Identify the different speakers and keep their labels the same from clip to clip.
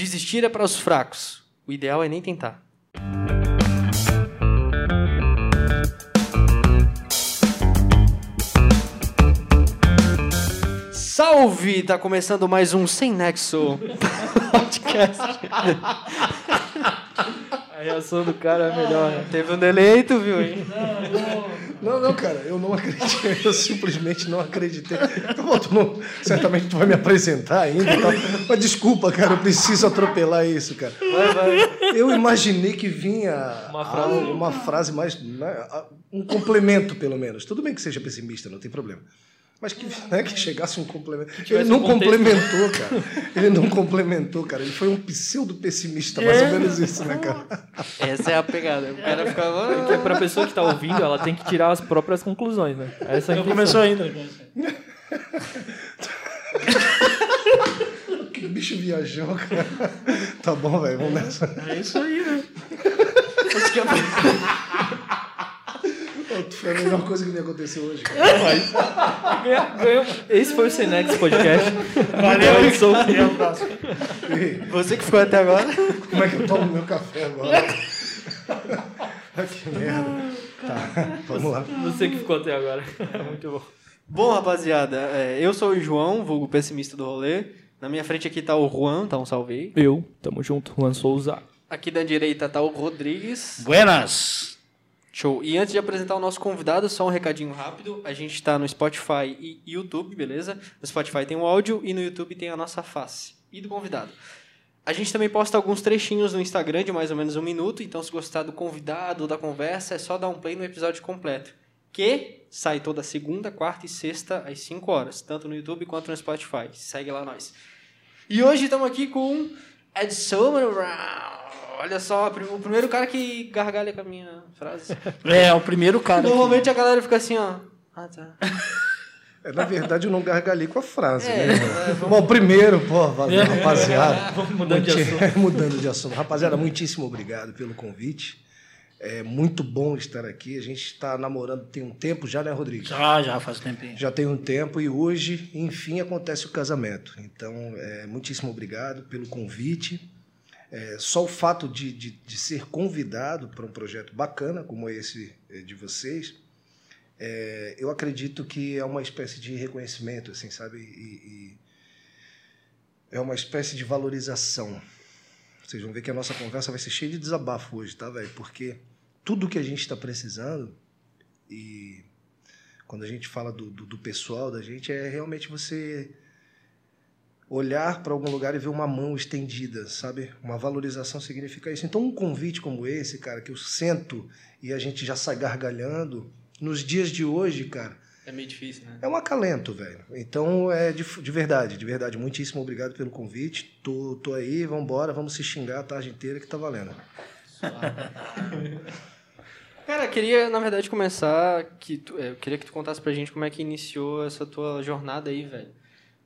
Speaker 1: Desistir é para os fracos. O ideal é nem tentar. Salve! Tá começando mais um Sem Nexo podcast.
Speaker 2: A reação do cara é melhor, né?
Speaker 1: Teve um deleito, viu? hein?
Speaker 3: Não, não, cara, eu não acreditei, eu simplesmente não acreditei. Bom, tu não, certamente tu vai me apresentar ainda e tal, mas desculpa, cara, eu preciso atropelar isso, cara.
Speaker 1: Vai, vai.
Speaker 3: Eu imaginei que vinha
Speaker 2: Uma frase.
Speaker 3: uma frase mais. né, um complemento, pelo menos. Tudo bem que seja pessimista, não tem problema. Mas que, né, que chegasse um complemento. Ele não
Speaker 2: um
Speaker 3: complementou, cara. Ele não complementou, cara. Ele foi um pseudo-pessimista, mais ou menos isso, né, cara?
Speaker 1: Essa é a pegada. O cara ficava.
Speaker 2: Porque pra pessoa que tá ouvindo, ela tem que tirar as próprias conclusões, né? Essa é a
Speaker 4: Não começou ainda. né?
Speaker 3: Que bicho viajou, cara. Tá bom, velho, vamos nessa.
Speaker 4: É isso aí, né?
Speaker 3: Foi a melhor coisa que me aconteceu hoje,
Speaker 2: ganhou. Esse foi o Senex Podcast.
Speaker 4: Valeu,
Speaker 2: Eu sou-
Speaker 4: o.
Speaker 1: Você que ficou até agora.
Speaker 3: Como é que eu tomo meu café agora? que merda. Tá, vamos lá.
Speaker 2: Você que ficou até agora. Muito bom.
Speaker 1: Bom, rapaziada, é, eu sou o João, vulgo pessimista do rolê. Na minha frente aqui tá o Juan, tá um salve aí.
Speaker 2: Eu, tamo junto, Juan Souza.
Speaker 1: Aqui da direita tá o Rodrigues.
Speaker 4: Buenas.
Speaker 1: Show. E antes de apresentar o nosso convidado, só um recadinho rápido. A gente tá no Spotify e YouTube, beleza? No Spotify tem o áudio e no YouTube tem a nossa face. E do convidado. A gente também posta alguns trechinhos no Instagram de mais ou menos um minuto, então se gostar do convidado da conversa, é só dar um play no episódio completo. Que sai toda segunda, quarta e sexta às 5 horas, tanto no YouTube quanto no Spotify. Segue lá nós. E hoje estamos aqui com Ed Summer Brown. Olha só, o primeiro cara que gargalha com a minha frase.
Speaker 4: É, o primeiro cara.
Speaker 1: Normalmente a galera fica assim, ó. Ah, tá.
Speaker 3: É, na verdade, eu não gargalhei com a frase,
Speaker 1: É,
Speaker 3: né? Bom, primeiro, pô, valeu, rapaziada.
Speaker 2: Vamos mudando de
Speaker 3: Muiti-
Speaker 2: assunto.
Speaker 3: Mudando de assunto. Rapaziada, muitíssimo obrigado pelo convite. É muito bom estar aqui. A gente está namorando tem um tempo já, né, Rodrigo?
Speaker 4: Já, já faz tempinho.
Speaker 3: Já tem um tempo e hoje, enfim, acontece o casamento. Então, é, muitíssimo obrigado pelo convite. É, só o fato de, de, de ser convidado para um projeto bacana como esse é, de vocês, é, eu acredito que é uma espécie de reconhecimento, assim, sabe? E, e é uma espécie de valorização. Vocês vão ver que a nossa conversa vai ser cheia de desabafo hoje, tá, velho? Porque tudo que a gente está precisando e quando a gente fala do, do, do pessoal da gente, é realmente você olhar para algum lugar e ver uma mão estendida, sabe? Uma valorização significa isso. Então, um convite como esse, cara, que eu sento e a gente já sai gargalhando, nos dias de hoje, cara,
Speaker 1: É meio difícil, né?
Speaker 3: é um acalento, velho. Então, é de, de verdade, de verdade, muitíssimo obrigado pelo convite. Tô, tô aí, vambora, vamos se xingar a tarde inteira que tá valendo.
Speaker 1: Cara, queria, na verdade, começar. Que tu, é, eu queria que tu contasse pra gente como é que iniciou essa tua jornada aí, velho.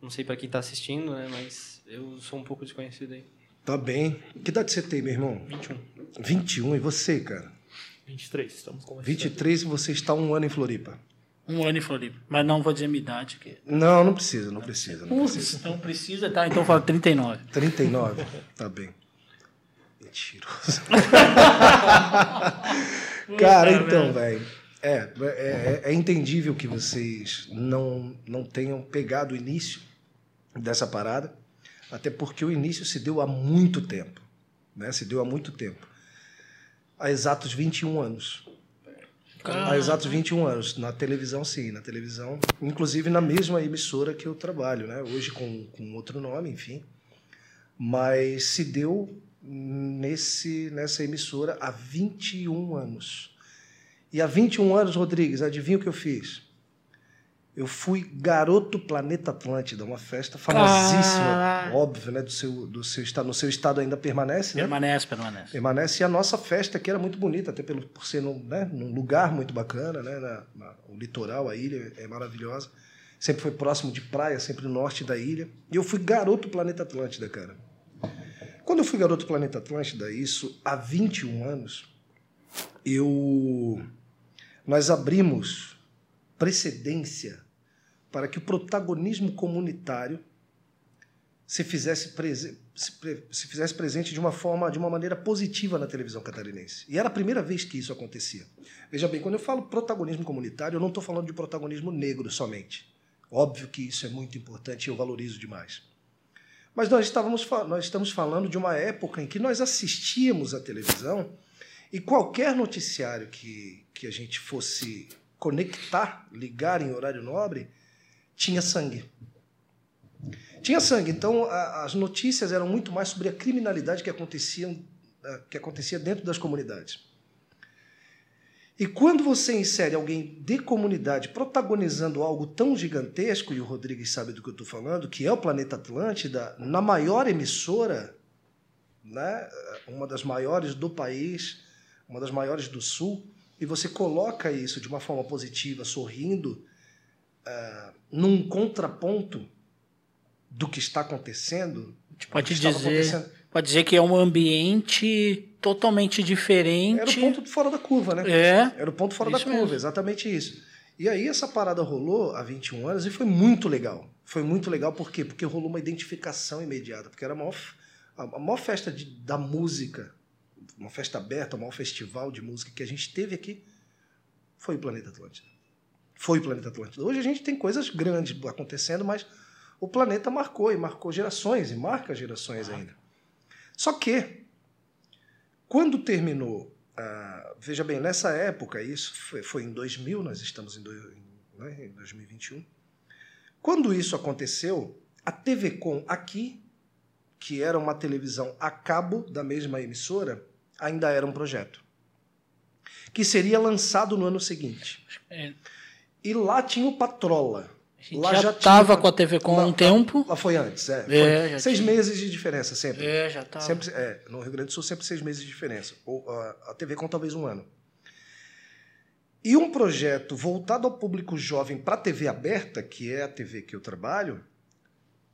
Speaker 1: Não sei pra quem tá assistindo, né? Mas eu sou um pouco desconhecido aí.
Speaker 3: Tá bem. Que idade você tem, meu irmão?
Speaker 1: 21.
Speaker 3: 21. E você, cara?
Speaker 2: 23, estamos começando.
Speaker 3: 23 e você está um ano em Floripa.
Speaker 4: Um ano em Floripa. Mas não vou dizer minha idade. Que...
Speaker 3: Não, não precisa, não precisa, não precisa.
Speaker 4: Então precisa, tá? Então fala 39.
Speaker 3: 39, tá bem. Mentiroso. Cara, então, velho. É, é, é entendível que vocês não, não tenham pegado o início dessa parada, até porque o início se deu há muito tempo. Né? Se deu há muito tempo. Há exatos 21 anos. Há exatos 21 anos. Na televisão, sim, na televisão. Inclusive na mesma emissora que eu trabalho, né? Hoje com, com outro nome, enfim. Mas se deu nesse, nessa emissora há 21 anos. E há 21 anos, Rodrigues, adivinha o que eu fiz? Eu fui garoto Planeta Atlântida, uma festa famosíssima,
Speaker 4: Caraca.
Speaker 3: óbvio, né? Do seu, do seu estado. No seu estado ainda permanece, né?
Speaker 4: Permanece, permanece.
Speaker 3: Permanece. E a nossa festa aqui era muito bonita, até pelo, por ser num, né, num lugar muito bacana, né? Na, na- o litoral, a ilha é maravilhosa. Sempre foi próximo de praia, sempre no norte da ilha. E eu fui garoto Planeta Atlântida, cara. Quando eu fui garoto Planeta Atlântida, isso há 21 anos, eu nós abrimos precedência para que o protagonismo comunitário se fizesse, prese- se, se fizesse presente de uma forma, de uma maneira positiva na televisão catarinense. E era a primeira vez que isso acontecia. Veja bem, quando eu falo protagonismo comunitário, eu não estou falando de protagonismo negro somente. Óbvio que isso é muito importante e eu valorizo demais. Mas nós, estávamos, nós estamos falando de uma época em que nós assistíamos à televisão e qualquer noticiário que, que a gente fosse conectar, ligar em horário nobre, tinha sangue. Tinha sangue. Então, a- as notícias eram muito mais sobre a criminalidade que, aconteciam, eh, que acontecia dentro das comunidades. E quando você insere alguém de comunidade protagonizando algo tão gigantesco, e o Rodrigues sabe do que eu estou falando, que é o Planeta Atlântida, na maior emissora, né, uma das maiores do país, uma das maiores do Sul, e você coloca isso de uma forma positiva, sorrindo, ah, num contraponto do que está acontecendo.
Speaker 4: Pode
Speaker 3: do que estava
Speaker 4: dizer,
Speaker 3: acontecendo.
Speaker 4: pode dizer que é um ambiente totalmente diferente.
Speaker 3: Era o ponto fora da curva, né?
Speaker 4: É.
Speaker 3: Era o ponto fora da curva,
Speaker 4: mesmo.
Speaker 3: exatamente isso. E aí essa parada rolou há 21 anos e foi muito legal. Foi muito legal por quê? Porque rolou uma identificação imediata, porque era a maior, a maior festa de- da música, uma festa aberta, o maior festival de música que a gente teve aqui foi o Planeta Atlântida. Foi o Planeta Atlântida. Hoje a gente tem coisas grandes acontecendo, mas o planeta marcou e marcou gerações e marca gerações ainda. Só que quando terminou ah, veja bem, nessa época, isso foi, foi em 2000, nós estamos em, em, né, em 2021. Quando isso aconteceu, a TV Com aqui, que era uma televisão a cabo da mesma emissora, ainda era um projeto. Que seria lançado no ano seguinte.
Speaker 4: É.
Speaker 3: E lá tinha o Patrola.
Speaker 4: A gente
Speaker 3: Lá
Speaker 4: já estava
Speaker 3: tinha-
Speaker 4: com a TV com
Speaker 3: Não,
Speaker 4: um tempo.
Speaker 3: Lá foi antes, é.
Speaker 4: É,
Speaker 3: Foi seis
Speaker 4: tinha.
Speaker 3: meses de diferença sempre.
Speaker 4: É, já estava.
Speaker 3: Sempre, é, no Rio Grande do Sul, sempre seis meses de diferença. Ou, a, a TV com talvez um ano. E um projeto voltado ao público jovem para a TV aberta, que é a TV que eu trabalho,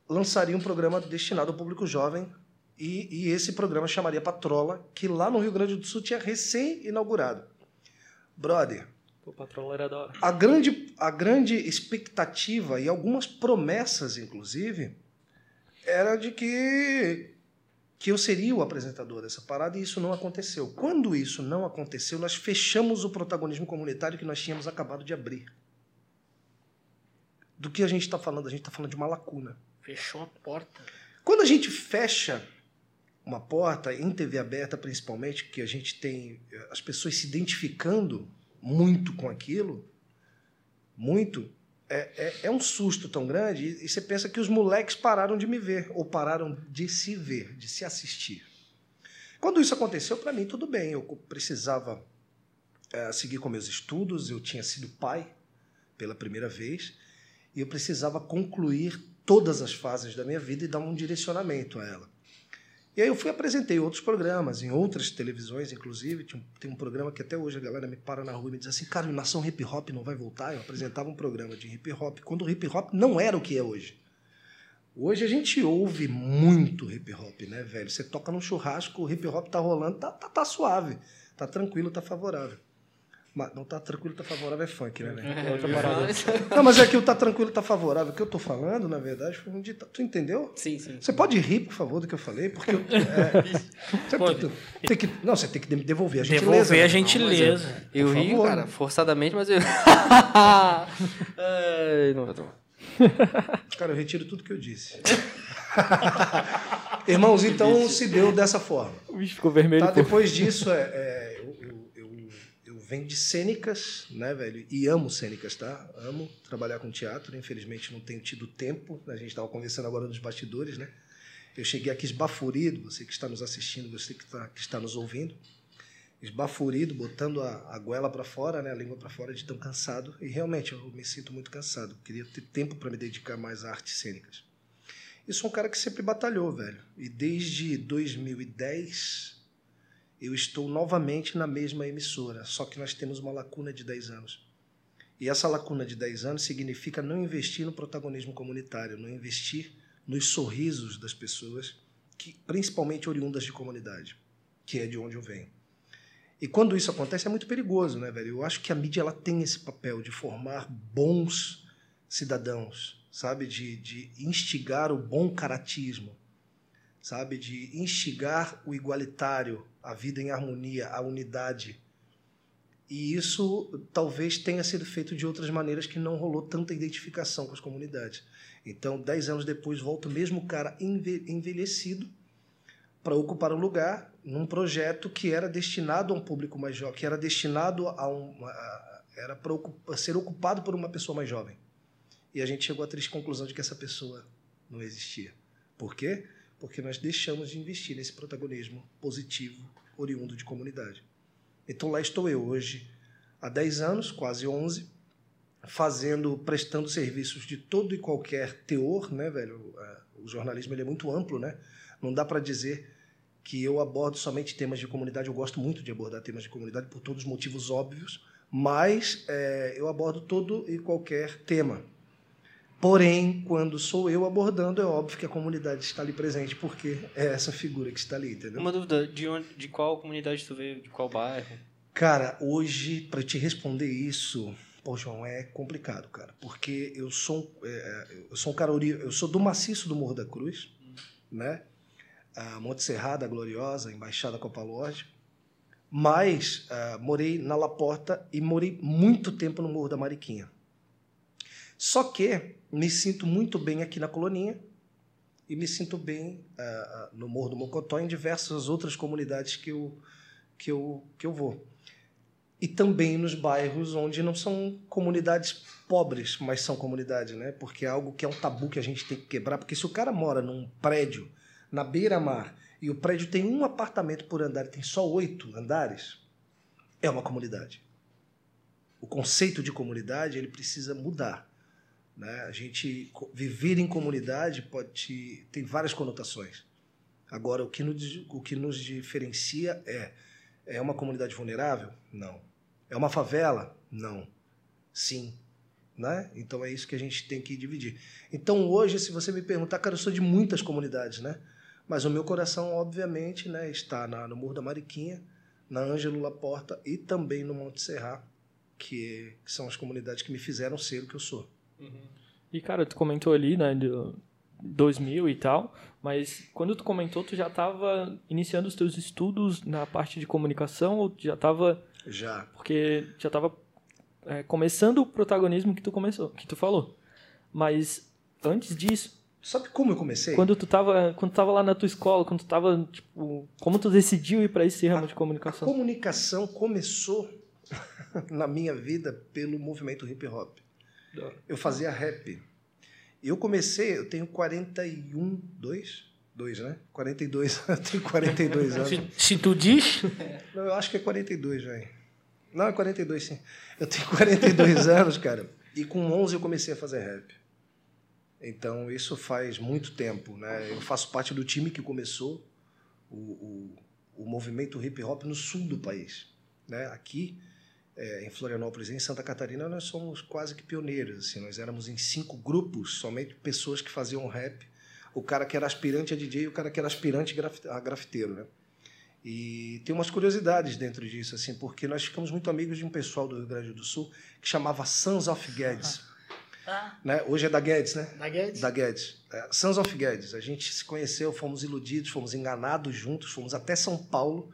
Speaker 3: lançaria um programa destinado ao público jovem. E, e esse programa chamaria Patrola, que lá no Rio Grande do Sul tinha recém-inaugurado. Brother,
Speaker 2: Hora.
Speaker 3: a grande, a grande expectativa e algumas promessas, inclusive, era de que, que eu seria o apresentador dessa parada e isso não aconteceu. Quando isso não aconteceu, nós fechamos o protagonismo comunitário que nós tínhamos acabado de abrir. Do que a gente está falando? A gente está falando de uma lacuna.
Speaker 4: Fechou a porta.
Speaker 3: Quando a gente fecha uma porta, em TV aberta principalmente, que a gente tem eh, as pessoas se identificando muito com aquilo, muito, é, é, é um susto tão grande e, e você pensa que os moleques pararam de me ver, ou pararam de se ver, de se assistir. Quando isso aconteceu, para mim, tudo bem, eu precisava eh, seguir com meus estudos, eu tinha sido pai pela primeira vez, e eu precisava concluir todas as fases da minha vida e dar um direcionamento a ela. E aí eu fui apresentei outros programas, em outras televisões, inclusive. Tem um programa que até hoje a galera me para na rua e me diz assim, cara, o Nação Hip Hop não vai voltar? Eu apresentava um programa de hip hop, quando o hip hop não era o que é hoje. Hoje a gente ouve muito hip hop, né, velho? Você toca num churrasco, o hip hop tá rolando, tá, tá, tá suave, tá tranquilo, tá favorável. Mas não tá tranquilo, tá favorável é funk, né, velho?
Speaker 2: É outra parada.
Speaker 3: Não, mas é que o tá tranquilo, tá favorável. O que eu tô falando, na verdade, foi um ditado. Tu entendeu?
Speaker 1: Sim, sim.
Speaker 3: Você pode rir, por favor, do que eu falei, porque eu, é, você
Speaker 4: Pode.
Speaker 3: tem que, não, você tem que devolver a gentileza.
Speaker 4: Devolver a
Speaker 3: né?
Speaker 4: gentileza.
Speaker 1: Eu
Speaker 3: Por
Speaker 1: ri,
Speaker 3: favor.
Speaker 1: cara, forçadamente, mas eu. Ai, não vai tomar.
Speaker 3: Cara, eu retiro tudo que eu disse. Irmãos, então se deu dessa forma.
Speaker 2: O bicho ficou vermelho.
Speaker 3: Tá? Depois disso, é, é, eu, eu, eu, venho de cênicas, né, velho? E amo cênicas, tá? Amo trabalhar com teatro. Infelizmente não tenho tido tempo. A gente estava conversando agora nos bastidores, né? Eu cheguei aqui esbaforido, você que está nos assistindo, você que, tá, que está nos ouvindo, esbaforido, botando a, a goela para fora, né, a língua para fora de tão cansado. E realmente eu me sinto muito cansado. Queria ter tempo para me dedicar mais a artes cênicas. Eu sou um cara que sempre batalhou, velho. E desde 2010 eu estou novamente na mesma emissora, só que nós temos uma lacuna de 10 anos. E essa lacuna de 10 anos significa não investir no protagonismo comunitário, não investir nos sorrisos das pessoas, que principalmente oriundas de comunidade, que é de onde eu venho. E quando isso acontece é muito perigoso, né, velho? Eu acho que a mídia ela tem esse papel de formar bons cidadãos, sabe? De, de instigar o bom caratismo, sabe? De instigar o igualitário, a vida em harmonia, a unidade. E isso talvez tenha sido feito de outras maneiras que não rolou tanta identificação com as comunidades. Então, dez anos depois, volta o mesmo cara enve- envelhecido para ocupar um lugar num projeto que era destinado a um público mais jovem, que era destinado a um, era para ser ocupado por uma pessoa mais jovem. E a gente chegou à triste conclusão de que essa pessoa não existia. Por quê? Porque nós deixamos de investir nesse protagonismo positivo oriundo de comunidade. Então lá estou eu hoje, há 10 anos, quase 11, fazendo, prestando serviços de todo e qualquer teor, né, velho? É, O jornalismo ele é muito amplo, né? Não dá para dizer que eu abordo somente temas de comunidade. Eu gosto muito de abordar temas de comunidade por todos os motivos óbvios, mas é, eu abordo todo e qualquer tema. Porém, quando sou eu abordando, é óbvio que a comunidade está ali presente, porque é essa figura que está ali, entendeu?
Speaker 1: Uma dúvida, de, onde, de qual comunidade tu veio, de qual bairro?
Speaker 3: Cara, hoje, para te responder isso, pô, João, é complicado, cara. Porque eu sou, é, eu sou um cara, eu sou do maciço do Morro da Cruz, né? A Monte Serrada, Gloriosa, Embaixada Copa Lorde. Mas ah, morei na Laporta e morei muito tempo no Morro da Mariquinha. Só que me sinto muito bem aqui na Coloninha e me sinto bem ah, no Morro do Mocotó e em diversas outras comunidades que eu, que eu, que eu vou. E também nos bairros onde não são comunidades pobres, mas são comunidades, né? Porque é algo que é um tabu que a gente tem que quebrar. Porque se o cara mora num prédio na beira-mar e o prédio tem um apartamento por andar e tem só oito andares, é uma comunidade. O conceito de comunidade ele precisa mudar. Né? A gente viver em comunidade pode te- tem várias conotações. Agora, o que, nos, o que nos diferencia é é uma comunidade vulnerável? Não. É uma favela? Não. Sim. Né? Então é isso que a gente tem que dividir. Então hoje, se você me perguntar, cara, eu sou de muitas comunidades, né? Mas o meu coração, obviamente, né, está na, no Morro da Mariquinha, na Ângelo Laporta e também no Monte Serra, que, que são as comunidades que me fizeram ser o que eu sou.
Speaker 2: E, cara, tu comentou ali, né, de 2000 e tal, mas quando tu comentou, tu já estava iniciando os teus estudos na parte de comunicação ou tu já estava...
Speaker 3: Já.
Speaker 2: Porque já estava começando o protagonismo que tu começou, que tu falou. Mas antes disso,
Speaker 3: Sabe como eu comecei?
Speaker 2: quando tu tava, quando tu tava lá na tua escola, quando tu tava, tipo, como tu decidiu ir para esse ramo de
Speaker 3: A
Speaker 2: comunicação?
Speaker 3: comunicação começou na minha vida pelo movimento hip hop. Eu fazia rap. Eu comecei, eu tenho 41, 2? 2, né? 42, eu tenho 42 anos.
Speaker 4: Se, se tu diz,
Speaker 3: Não, eu acho que é 42, velho. Não, é 42 sim. Eu tenho 42 anos, cara. E com 11 eu comecei a fazer rap. Então isso faz muito tempo, né? Eu faço parte do time que começou o, o, o movimento hip hop no sul do país, né? Aqui é, em Florianópolis, e em Santa Catarina, nós somos quase que pioneiros. Assim, nós éramos em cinco grupos, somente pessoas que faziam rap. O cara que era aspirante a DJ e o cara que era aspirante a grafiteiro, né? E tem umas curiosidades dentro disso, assim, porque nós ficamos muito amigos de um pessoal do Rio Grande do Sul que chamava Sons of Guedes.
Speaker 4: Ah.
Speaker 3: Né? Hoje é da Guedes, né?
Speaker 4: da Guedes,
Speaker 3: Da Guedes. É, Sons of Guedes. A gente se conheceu, fomos iludidos, fomos enganados juntos, fomos até São Paulo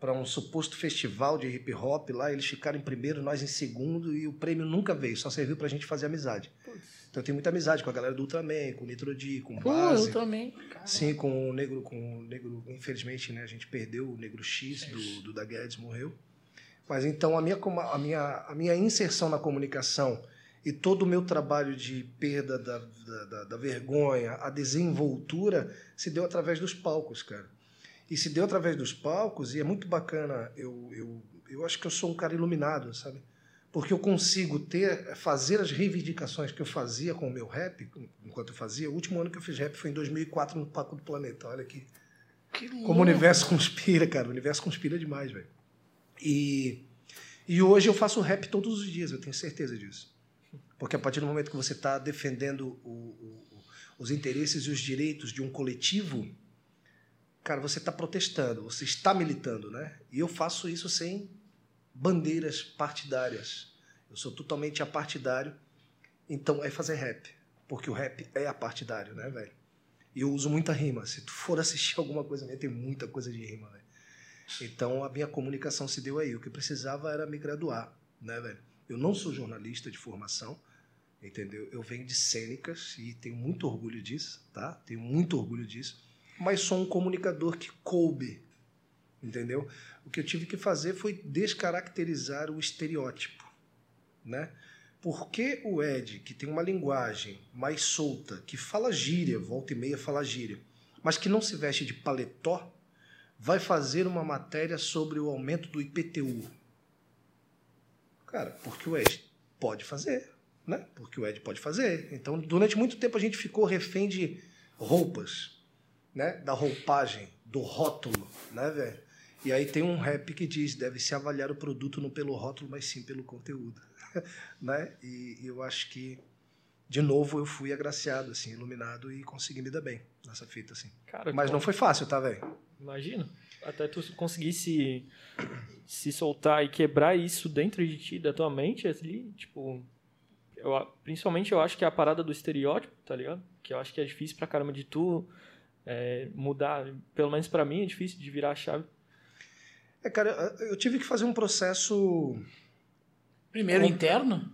Speaker 3: para um suposto festival de hip hop lá. Eles ficaram em primeiro, nós em segundo, e o prêmio nunca veio, só serviu para a gente fazer amizade. Então eu tenho muita amizade com a galera do Ultraman, com o Nitrodi, com o Base.
Speaker 4: eu também.
Speaker 3: Sim, com o negro, com o negro, infelizmente, né, a gente perdeu o negro X do, do da Guedes, morreu. Mas então a minha, a minha, a minha inserção na comunicação e todo o meu trabalho de perda da, da, da- da vergonha, a desenvoltura, se deu através dos palcos, cara. E se deu através dos palcos, e é muito bacana, eu, eu, eu acho que eu sou um cara iluminado, sabe? Porque eu consigo ter, fazer as reivindicações que eu fazia com o meu rap, enquanto eu fazia. O último ano que eu fiz rap foi em 2004 no Paco do Planeta. Olha aqui.
Speaker 4: Que
Speaker 3: Como o universo conspira, cara. O universo conspira demais, velho. E, e hoje eu faço rap todos os dias, eu tenho certeza disso. Porque a partir do momento que você está defendendo o- o- os interesses e os direitos de um coletivo, cara, você está protestando, você está militando, né? E eu faço isso sem bandeiras partidárias. Eu sou totalmente apartidário. Então é fazer rap. Porque o rap é apartidário, né, velho? E eu uso muita rima. Se tu for assistir alguma coisa minha, tem muita coisa de rima, velho. Então a minha comunicação se deu aí. O que precisava era me graduar, né, velho? Eu não sou jornalista de formação, entendeu? Eu venho de cênicas e tenho muito orgulho disso, tá? Tenho muito orgulho disso. Mas sou um comunicador que coube, entendeu? O que eu tive que fazer foi descaracterizar o estereótipo, né? Por que o Ed, que tem uma linguagem mais solta, que fala gíria, volta e meia fala gíria, mas que não se veste de paletó, vai fazer uma matéria sobre o aumento do IPTU? Cara, porque o Ed pode fazer, né? Porque o Ed pode fazer. Então, durante muito tempo a gente ficou refém de roupas, né? Da roupagem, do rótulo, né, velho? E aí tem um rap que diz: deve se avaliar o produto não pelo rótulo, mas sim pelo conteúdo, né? E, e eu acho que de novo eu fui agraciado, assim, iluminado e consegui me dar bem nessa fita, assim.
Speaker 2: Cara,
Speaker 3: Mas não foi fácil, tá, velho?
Speaker 2: Imagina. Até tu conseguir se, se soltar e quebrar isso dentro de ti, da tua mente, ali, tipo. Eu, principalmente eu acho que é a parada do estereótipo, tá ligado? Que eu acho que é difícil pra caramba de tu é, mudar. Pelo menos pra mim é difícil de virar a chave.
Speaker 3: É, cara, eu tive que fazer um processo.
Speaker 4: Primeiro interno?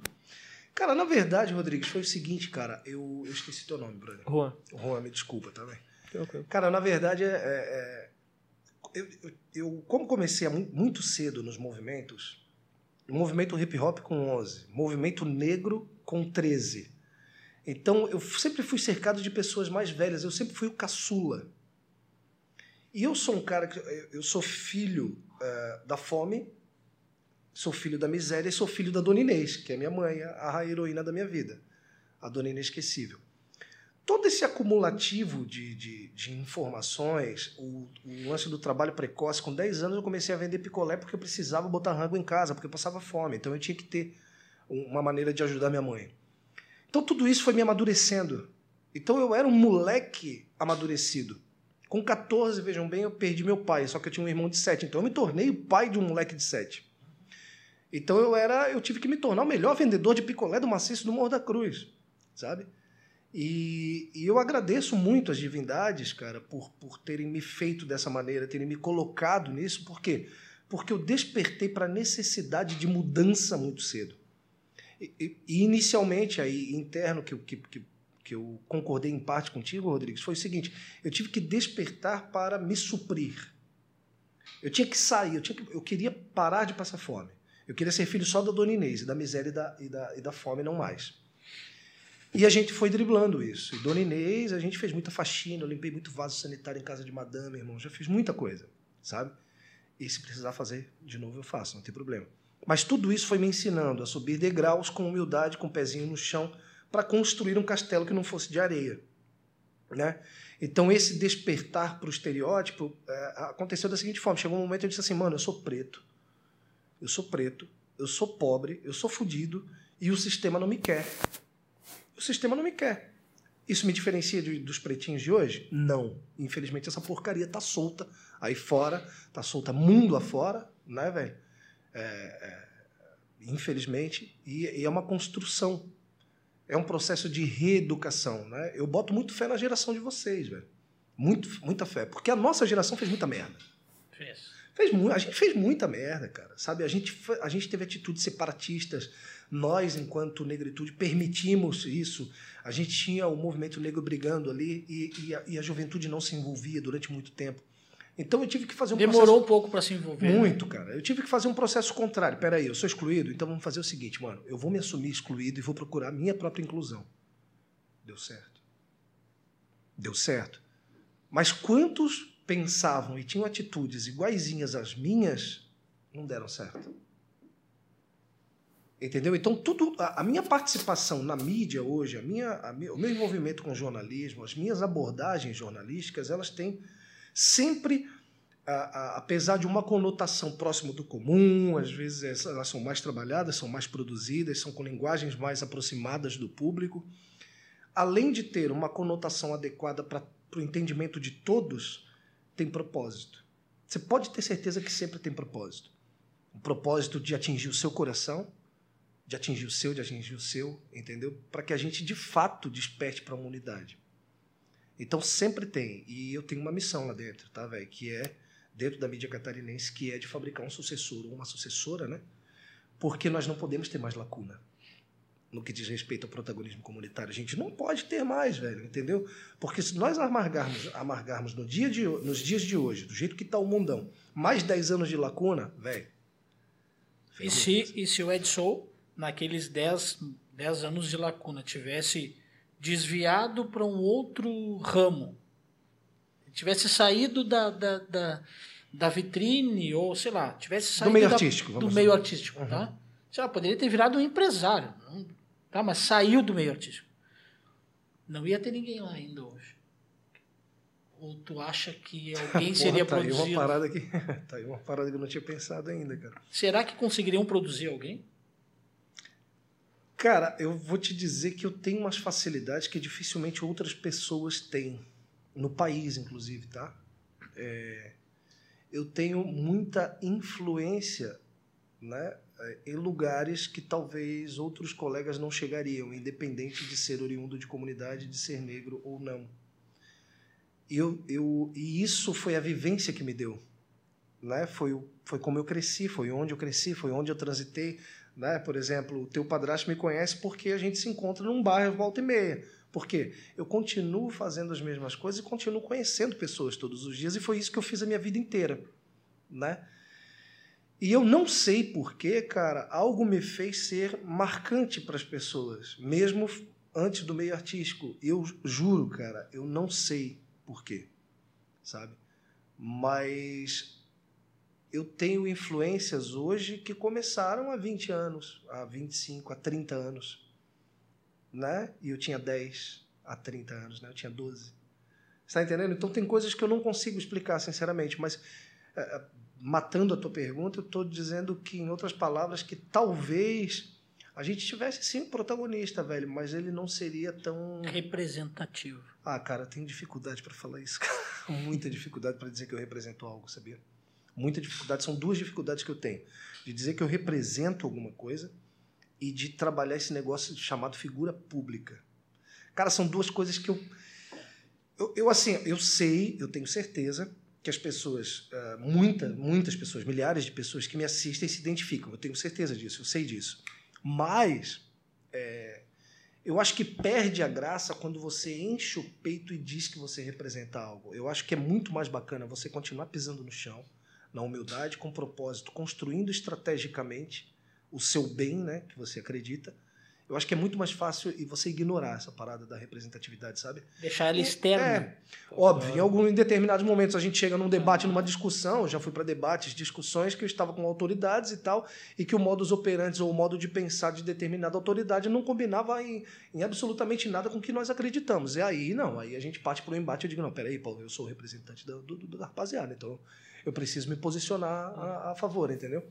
Speaker 3: Cara, na verdade, Rodrigues, foi o seguinte, cara. Eu, eu esqueci teu nome, brother.
Speaker 2: Juan.
Speaker 3: Juan, me desculpa, tá, velho?
Speaker 2: tranquilo.
Speaker 3: Cara, na verdade, é, é- é- eu, eu, eu, como comecei muito cedo nos movimentos, movimento hip hop com 11, movimento negro com 13. Então, eu sempre fui cercado de pessoas mais velhas, eu sempre fui o caçula. E eu sou um cara que. eu- Eu sou filho eh, da fome, sou filho da miséria e sou filho da Dona Inês, que é minha mãe, a heroína da minha vida, a Dona Inesquecível todo esse acumulativo de, de, de informações, o, o lance do trabalho precoce, com 10 anos eu comecei a vender picolé porque eu precisava botar rango em casa, porque eu passava fome, então eu tinha que ter uma maneira de ajudar minha mãe. Então tudo isso foi me amadurecendo. Então eu era um moleque amadurecido. Com 14, vejam bem, eu perdi meu pai, só que eu tinha um irmão de 7, então eu me tornei o pai de um moleque de 7. Então eu era, eu tive que me tornar o melhor vendedor de picolé do maciço do Morro da Cruz, sabe? E, e eu agradeço muito as divindades, cara, por, por terem me feito dessa maneira, terem me colocado nisso. Por quê? Porque eu despertei para a necessidade de mudança muito cedo. E, e- inicialmente, aí, interno, que, que, que, que eu concordei em parte contigo, Rodrigues, foi o seguinte: eu tive que despertar para me suprir. Eu tinha que sair, eu, tinha que, eu queria parar de passar fome. Eu queria ser filho só da Dona Inês, e da miséria e da, e da, e da fome, não mais. E a gente foi driblando isso. E Dona Inês, a gente fez muita faxina, eu limpei muito vaso sanitário em casa de madame, irmão. Já fiz muita coisa, sabe? E se precisar fazer de novo, eu faço, não tem problema. Mas tudo isso foi me ensinando a subir degraus com humildade, com o pezinho no chão, para construir um castelo que não fosse de areia. Né? Então, esse despertar para o estereótipo é, aconteceu da seguinte forma: chegou um momento eu disse assim, mano, eu sou preto, eu sou preto, eu sou pobre, eu sou fudido e o sistema não me quer. O sistema não me quer. Isso me diferencia de- dos pretinhos de hoje? Não. Infelizmente, essa porcaria tá solta aí fora, tá solta mundo afora, né, velho? É, é, infelizmente, e, e é uma construção. É um processo de reeducação, né? Eu boto muito fé na geração de vocês, velho. Muito, muita fé. Porque a nossa geração fez muita merda.
Speaker 4: Fez.
Speaker 3: Fez a gente fez muita merda, cara. Sabe? A gente, a gente teve atitudes separatistas. Nós, enquanto negritude, permitimos isso. A gente tinha o movimento negro brigando ali e, e, a, e a juventude não se envolvia durante muito tempo. Então eu tive que fazer um
Speaker 4: Demorou um pouco para se envolver.
Speaker 3: processo...
Speaker 4: né?
Speaker 3: Muito, cara. Eu tive que fazer um processo contrário. Peraí, eu sou excluído? Então vamos fazer o seguinte, mano. Eu vou me assumir excluído e vou procurar a minha própria inclusão. Deu certo. Deu certo. Mas quantos pensavam e tinham atitudes iguaizinhas às minhas não deram certo? Entendeu? Então, tudo, a, a minha participação na mídia hoje, a minha, a o meu envolvimento com o jornalismo, as minhas abordagens jornalísticas, elas têm sempre, a- a- apesar de uma conotação próximo do comum, às vezes essa- elas são mais trabalhadas, são mais produzidas, são com linguagens mais aproximadas do público, além de ter uma conotação adequada para o entendimento de todos, tem propósito. Você pode ter certeza que sempre tem propósito. O propósito de atingir o seu coração, de atingir o seu, de atingir o seu, entendeu? Para que a gente de fato desperte para uma unidade. Então sempre tem, e eu tenho uma missão lá dentro, tá, velho? Que é dentro da mídia catarinense, que é de fabricar um sucessor ou uma sucessora, né? Porque nós não podemos ter mais lacuna no que diz respeito ao protagonismo comunitário. A gente não pode ter mais, velho, entendeu? Porque se nós amargarmos, amargarmos no dia de, nos dias de hoje, do jeito que está o mundão, mais 10 anos de lacuna, velho.
Speaker 4: E se, e se o Edson, naqueles 10, 10 anos de lacuna, tivesse desviado para um outro ramo, tivesse saído da, da, da, da, vitrine, ou sei lá, tivesse saído
Speaker 3: do meio
Speaker 4: da,
Speaker 3: artístico,
Speaker 4: do meio artístico, uhum. tá? Sei lá, poderia ter virado um empresário, tá? mas saiu do meio artístico. Não ia ter ninguém lá ainda hoje. Ou tu acha que alguém seria
Speaker 3: Porra, tá
Speaker 4: produzido?
Speaker 3: Aí uma parada que, tá aí uma parada que eu não tinha pensado ainda, cara.
Speaker 4: Será que conseguiriam produzir alguém?
Speaker 3: Cara, eu vou te dizer que eu tenho umas facilidades que dificilmente outras pessoas têm. No país, inclusive, tá? É, eu tenho muita influência né, em lugares que talvez outros colegas não chegariam, independente de ser oriundo de comunidade, de ser negro ou não. Eu, eu, e isso foi a vivência que me deu. Né? Foi, foi como eu cresci, foi onde eu cresci, foi onde eu transitei. Né? Por exemplo, o teu padrasto me conhece porque a gente se encontra num bairro volta e meia. Por quê? Eu continuo fazendo as mesmas coisas e continuo conhecendo pessoas todos os dias, e foi isso que eu fiz a minha vida inteira. Né? E eu não sei porquê, cara, algo me fez ser marcante para as pessoas, mesmo antes do meio artístico. Eu juro, cara, eu não sei porquê, sabe? Mas eu tenho influências hoje que começaram há 20 anos, há 25, há 30 anos. Né? E eu tinha 10 há 30 anos, né? eu tinha 12. Está entendendo? Então tem coisas que eu não consigo explicar, sinceramente, mas é, matando a tua pergunta, eu estou dizendo que, em outras palavras, que talvez a gente tivesse sim um protagonista, velho, mas ele não seria tão
Speaker 4: representativo.
Speaker 3: Ah, cara, eu tenho dificuldade para falar isso, muita dificuldade para dizer que eu represento algo, sabia? Muita dificuldade, são duas dificuldades que eu tenho, de dizer que eu represento alguma coisa e de trabalhar esse negócio chamado figura pública. Cara, são duas coisas que eu eu, eu assim, eu sei, eu tenho certeza que as pessoas, uh, muita, muitas pessoas, milhares de pessoas que me assistem se identificam. Eu tenho certeza disso, eu sei disso. Mas é, eu acho que perde a graça quando você enche o peito e diz que você representa algo. Eu acho que é muito mais bacana você continuar pisando no chão, na humildade, com propósito, construindo estrategicamente o seu bem, né, que você acredita, eu acho que é muito mais fácil e você ignorar essa parada da representatividade, sabe?
Speaker 4: Deixar ela externa.
Speaker 3: É, óbvio. Em algum em determinados momentos a gente chega num debate, numa discussão, já fui para debates, discussões que eu estava com autoridades e tal, e que o modus operandi ou o modo de pensar de determinada autoridade não combinava em, em absolutamente nada com o que nós acreditamos. E aí, não, aí a gente parte para o embate eu digo, não, peraí, Paulo, eu sou representante do, do, do, da rapaziada, então eu preciso me posicionar a, a favor, entendeu?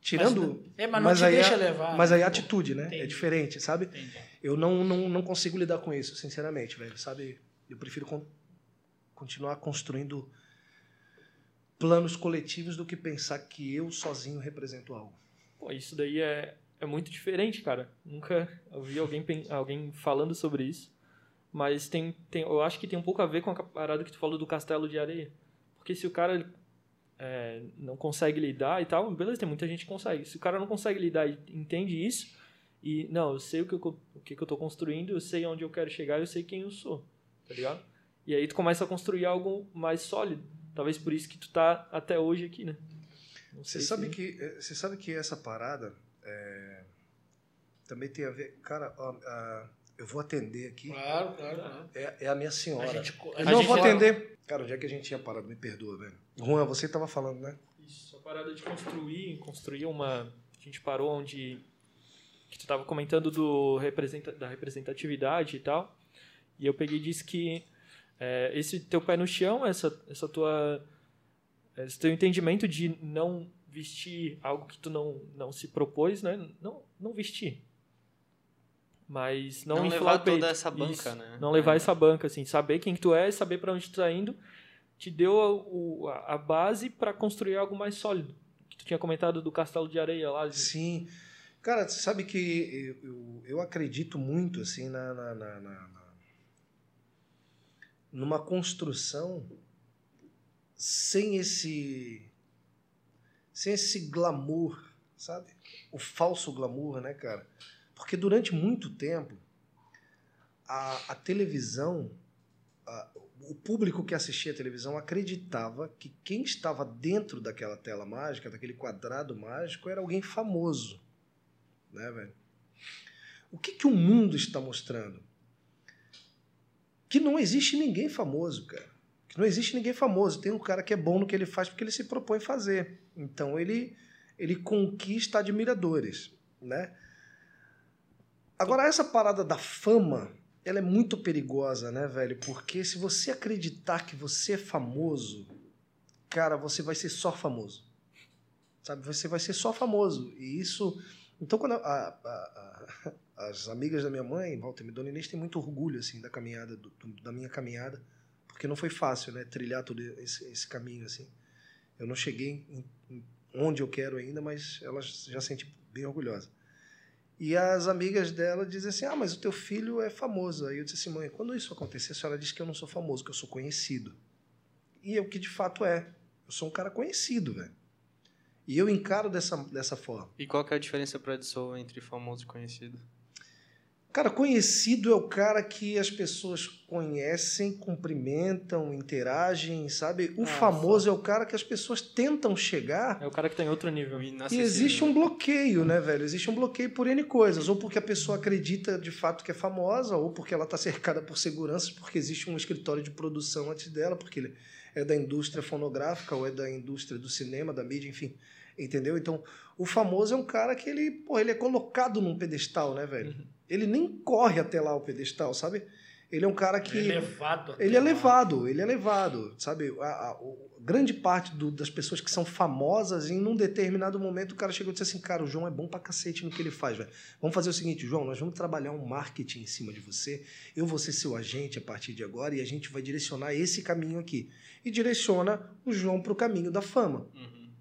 Speaker 3: Tirando.
Speaker 4: Mas, é, mas não te deixa levar.
Speaker 3: Mas aí a atitude, né? Entendi. É diferente, sabe? Entendi. Eu não, não, não consigo lidar com isso, sinceramente, velho. Sabe? Eu prefiro con continuar construindo planos coletivos do que pensar que eu sozinho represento algo.
Speaker 2: Pô, isso daí é, é muito diferente, cara. Nunca ouvi alguém, alguém falando sobre isso. Mas tem, tem, eu acho que tem um pouco a ver com a parada que tu falou do castelo de areia. Porque se o cara é, não consegue lidar e tal, beleza, tem muita gente que consegue. Se o cara não consegue lidar e entende isso, e não, eu sei o que eu, o que eu tô construindo, eu sei onde eu quero chegar, eu sei quem eu sou, tá ligado? E aí tu começa a construir algo mais sólido. Talvez por isso que tu tá até hoje aqui, né?
Speaker 3: Você sabe, se... que, é, você sabe que essa parada é, também tem a ver. Cara, a, a, eu vou atender aqui.
Speaker 4: Claro, claro.
Speaker 3: É, é a minha senhora. A
Speaker 4: gente, a
Speaker 3: não, eu vou atender. Cara, onde é que a gente tinha parado? Me perdoa, velho. Juan, você estava falando, né?
Speaker 2: Isso, a parada de construir, construir uma. A gente parou onde. Que tu estava comentando do representa, da representatividade e tal. E eu peguei e disse que é, esse teu pé no chão, essa, essa tua. Esse teu entendimento de não vestir algo que tu não, não se propôs, né? Não, não vestir. Mas não,
Speaker 1: não levar toda essa banca,
Speaker 2: Isso,
Speaker 1: né?
Speaker 2: Não levar é. essa banca, assim. Saber quem tu é, saber para onde tu tá indo te deu a, a base para construir algo mais sólido. Que tu tinha comentado do castelo de areia lá.
Speaker 3: Sim. Cara, você sabe que eu, eu, eu acredito muito assim na, na, na, na- na- numa construção sem esse sem esse glamour, sabe? O falso glamour, né, cara? Porque durante muito tempo a, a televisão, a- o público que assistia a televisão acreditava que quem estava dentro daquela tela mágica, daquele quadrado mágico, era alguém famoso, né, velho? O que, que o mundo está mostrando? Que não existe ninguém famoso, cara. Que não existe ninguém famoso. Tem um cara que é bom no que ele faz porque ele se propõe fazer. Então ele, ele conquista admiradores, né? Agora, essa parada da fama, ela é muito perigosa, né, velho? Porque se você acreditar que você é famoso, cara, você vai ser só famoso. Sabe? Você vai ser só famoso. E isso. Então, quando a- a- a- as amigas da minha mãe, Walter e Dona Inês, têm muito orgulho, assim, da caminhada, do- da minha caminhada, porque não foi fácil, né, trilhar todo esse, esse caminho, assim. Eu não cheguei em- em onde eu quero ainda, mas elas já sentem bem orgulhosas. E as amigas dela dizem assim: Ah, mas o teu filho é famoso. Aí eu disse assim: Mãe, quando isso acontecer, a senhora diz que eu não sou famoso, que eu sou conhecido. E é o que de fato é. Eu sou um cara conhecido, velho. E eu encaro dessa, dessa forma.
Speaker 1: E qual que é a diferença para Edson entre famoso e conhecido?
Speaker 3: Cara, conhecido é o cara que as pessoas conhecem, cumprimentam, interagem, sabe? O
Speaker 2: Ah,
Speaker 3: famoso é o cara que as pessoas tentam chegar
Speaker 2: É o cara que tá em outro nível.
Speaker 3: E existe um bloqueio, né, velho? Existe um bloqueio por N coisas. Ou porque a pessoa acredita de fato que é famosa, ou porque ela está cercada por seguranças, porque existe um escritório de produção antes dela, porque ele é da indústria fonográfica, ou é da indústria do cinema, da mídia, enfim. Entendeu? Então, o famoso é um cara que ele, pô, ele é colocado num pedestal, né, velho? Ele nem corre até lá o pedestal, sabe? Ele é um cara que.
Speaker 4: Ele é levado.
Speaker 3: Ele é levado, ele é levado, sabe? A, a- o- grande parte do- das pessoas que são famosas, em um determinado momento, o cara chegou e disse assim: Cara, o João é bom pra cacete no que ele faz, velho. Vamos fazer o seguinte, João, nós vamos trabalhar um marketing em cima de você. Eu vou ser seu agente a partir de agora e a gente vai direcionar esse caminho aqui. E direciona o João pro caminho da fama.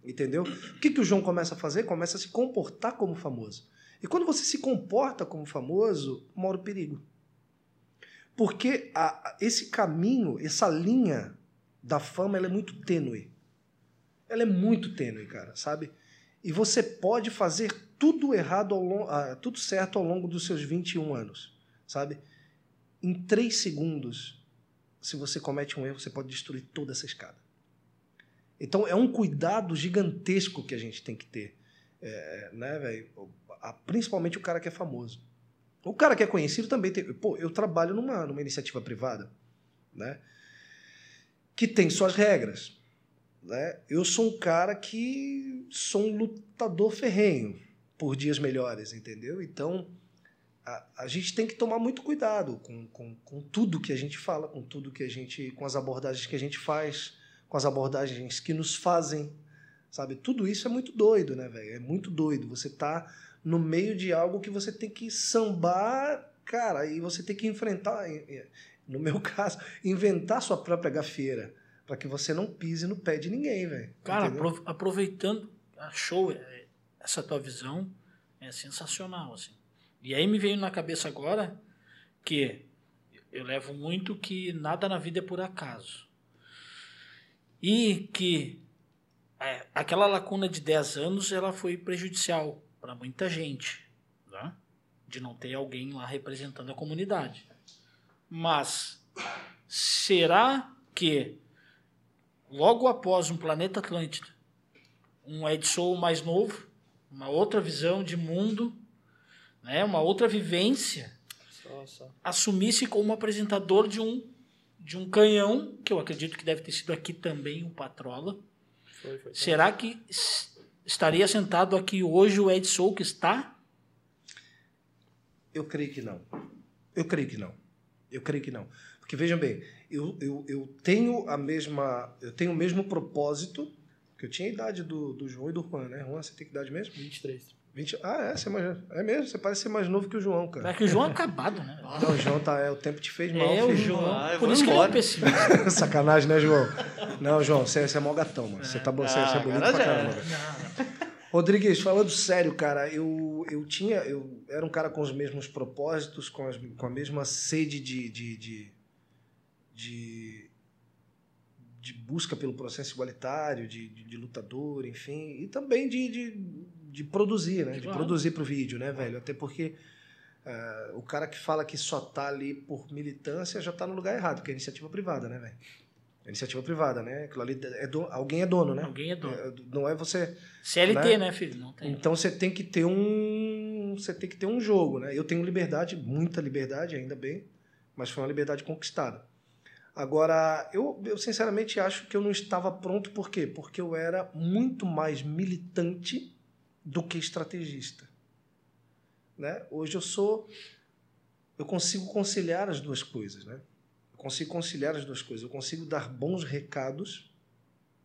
Speaker 3: Entendeu? O que, que o João começa a fazer? Começa a se comportar como famoso. E quando você se comporta como famoso, mora o perigo. Porque a- esse caminho, essa linha da fama, ela é muito tênue. Ela é muito tênue, cara, sabe? E você pode fazer tudo errado, ao tudo certo ao longo dos seus 21 anos, sabe? Em três segundos, se você comete um erro, você pode destruir toda essa escada. Então é um cuidado gigantesco que a gente tem que ter, é, né, velho? A- Principalmente o cara que é famoso. O cara que é conhecido também tem. Pô, eu trabalho numa, numa iniciativa privada, né? Que tem suas regras. Né? Eu sou um cara que sou um lutador ferrenho por dias melhores, entendeu? Então a, a gente tem que tomar muito cuidado com, com, com tudo que a gente fala, com tudo que a gente. com as abordagens que a gente faz, com as abordagens que nos fazem. Sabe? Tudo isso é muito doido, né, velho? É muito doido. Você tá no meio de algo que você tem que sambar, cara, e você tem que enfrentar, no meu caso, inventar sua própria gafieira, para que você não pise no pé de ninguém, velho.
Speaker 4: Cara,
Speaker 3: Entendeu?
Speaker 4: apro- aproveitando, achou é, essa tua visão é sensacional, assim. E aí me veio na cabeça agora que eu levo muito que nada na vida é por acaso. E que é, aquela lacuna de 10 anos ela foi prejudicial para muita gente, né? de não ter alguém lá representando a comunidade. Mas será que logo após um planeta Atlântida, um Ed Soul mais novo, uma outra visão de mundo, né, uma outra vivência,
Speaker 2: Só, só.
Speaker 4: assumisse como apresentador de um de um canhão, que eu acredito que deve ter sido aqui também o Patrola.
Speaker 2: Foi, foi.
Speaker 4: Será que estaria sentado aqui hoje o Ed Soul que está?
Speaker 3: Eu creio que não. Eu creio que não. Eu creio que não. Porque vejam bem, eu, eu, eu tenho a mesma. Eu tenho o mesmo propósito, que eu tinha a idade do, do João e do Juan, né? Juan, você tem que idade mesmo?
Speaker 2: 23.
Speaker 3: 20, ah, é, você é, mais, é mesmo, você parece ser mais novo que o João,
Speaker 4: É
Speaker 3: cara.
Speaker 4: que o João é acabado, né?
Speaker 3: Não, o João tá. É, o tempo te fez mal.
Speaker 4: É, o. João.
Speaker 1: Ah,
Speaker 4: por isso que ele é um
Speaker 1: embora.
Speaker 4: pessimista.
Speaker 3: Sacanagem, né, João? Não, João, você, você é mó gatão, mano. Você, tá, você, você é
Speaker 1: Ah,
Speaker 3: bonito pra
Speaker 1: já
Speaker 3: caramba. Rodrigues, falando sério, cara, eu, eu tinha. Eu era um cara com os mesmos propósitos, com, as, com a mesma sede de, de, de, de, de busca pelo processo igualitário, de, de, de lutador, enfim, e também de, de, de produzir, né? De
Speaker 4: Claro.
Speaker 3: produzir pro vídeo, né, velho? Até porque ah, o cara que fala que só tá ali por militância já tá no lugar errado, porque é iniciativa privada, né, velho? É iniciativa privada, né? Aquilo ali é do- alguém é dono, né?
Speaker 4: Alguém é dono.
Speaker 3: É, não é você.
Speaker 4: CLT,
Speaker 3: Né?
Speaker 4: né, filho? Não tem.
Speaker 3: Então você tem que ter um, você tem que ter um jogo, né? Eu tenho liberdade, muita liberdade, ainda bem, mas foi uma liberdade conquistada. Agora, eu, eu sinceramente acho que eu não estava pronto, por quê? Porque eu era muito mais militante do que estrategista. Né? Hoje eu sou. Eu consigo conciliar as duas coisas, né? Eu consigo conciliar as duas coisas. Eu consigo dar bons recados,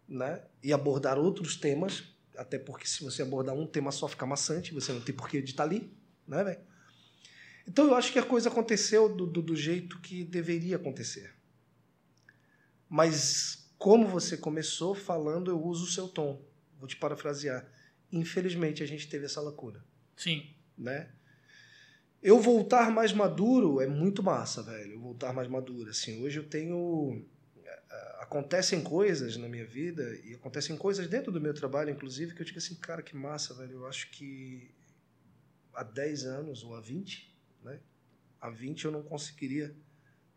Speaker 3: né? E abordar outros temas, até porque se você abordar um tema só fica maçante, você não tem por que editar ali, né? Então eu acho que a coisa aconteceu do, do, do jeito que deveria acontecer. Mas como você começou falando, eu uso o seu tom. Vou te parafrasear. Infelizmente a gente teve essa lacuna,
Speaker 4: Sim.
Speaker 3: né? Eu voltar mais maduro é muito massa, velho. Eu voltar mais maduro, assim. Hoje eu tenho eh, acontecem coisas na minha vida e acontecem coisas dentro do meu trabalho, inclusive, que eu digo assim, cara, que massa, velho. Eu acho que há 10 anos ou há 20, né? Há 20 eu não conseguiria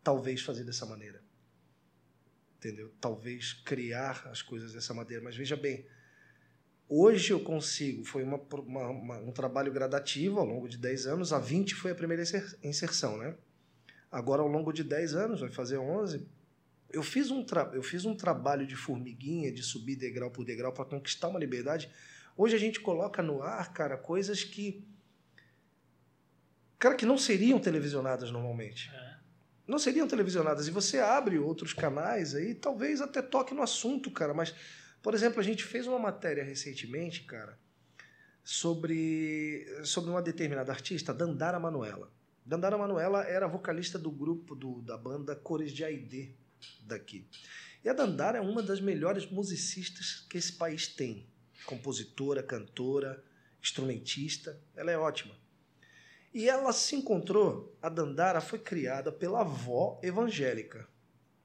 Speaker 3: talvez fazer dessa maneira. Entendeu? Talvez criar as coisas dessa maneira, mas veja bem, Hoje eu consigo, foi uma, uma- uma- um trabalho gradativo ao longo de 10 anos, há 20 foi a primeira inser- inserção, né? Agora, ao longo de 10 anos, vai fazer 11, eu fiz um, eu fiz um trabalho de formiguinha, de subir degrau por degrau para conquistar uma liberdade. Hoje a gente coloca no ar, cara, coisas que. Cara, que não seriam televisionadas normalmente.
Speaker 4: É.
Speaker 3: Não seriam televisionadas. E você abre outros canais aí, talvez até toque no assunto, cara, mas. Por exemplo, a gente fez uma matéria recentemente, cara, sobre, sobre uma determinada artista, Dandara Manuela. Dandara Manuela era vocalista do grupo do, da banda Cores de Aide daqui. E a Dandara é uma das melhores musicistas que esse país tem. Compositora, cantora, instrumentista, ela é ótima. E ela se encontrou, a Dandara foi criada pela avó evangélica.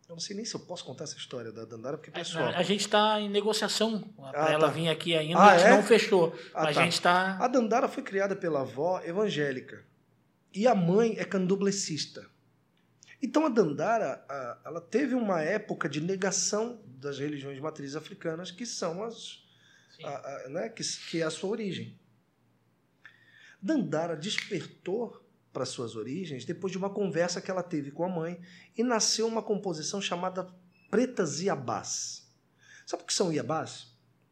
Speaker 3: Eu não sei nem se eu posso contar essa história da Dandara, porque pessoal.
Speaker 4: A, a gente está em negociação para
Speaker 3: Ah,
Speaker 4: ela
Speaker 3: tá.
Speaker 4: vir aqui ainda.
Speaker 3: Ah,
Speaker 4: a gente
Speaker 3: é?
Speaker 4: não fechou.
Speaker 3: Ah,
Speaker 4: mas
Speaker 3: tá.
Speaker 4: a gente está.
Speaker 3: A Dandara foi criada pela avó evangélica. E a mãe é candoblecista. Então a Dandara, a- ela teve uma época de negação das religiões de matrizes africanas, que são as. A- né, que, que é a sua origem. Dandara despertou para suas origens depois de uma conversa que ela teve com a mãe e nasceu uma composição chamada Pretas Iabás. Sabe o que são Iabás?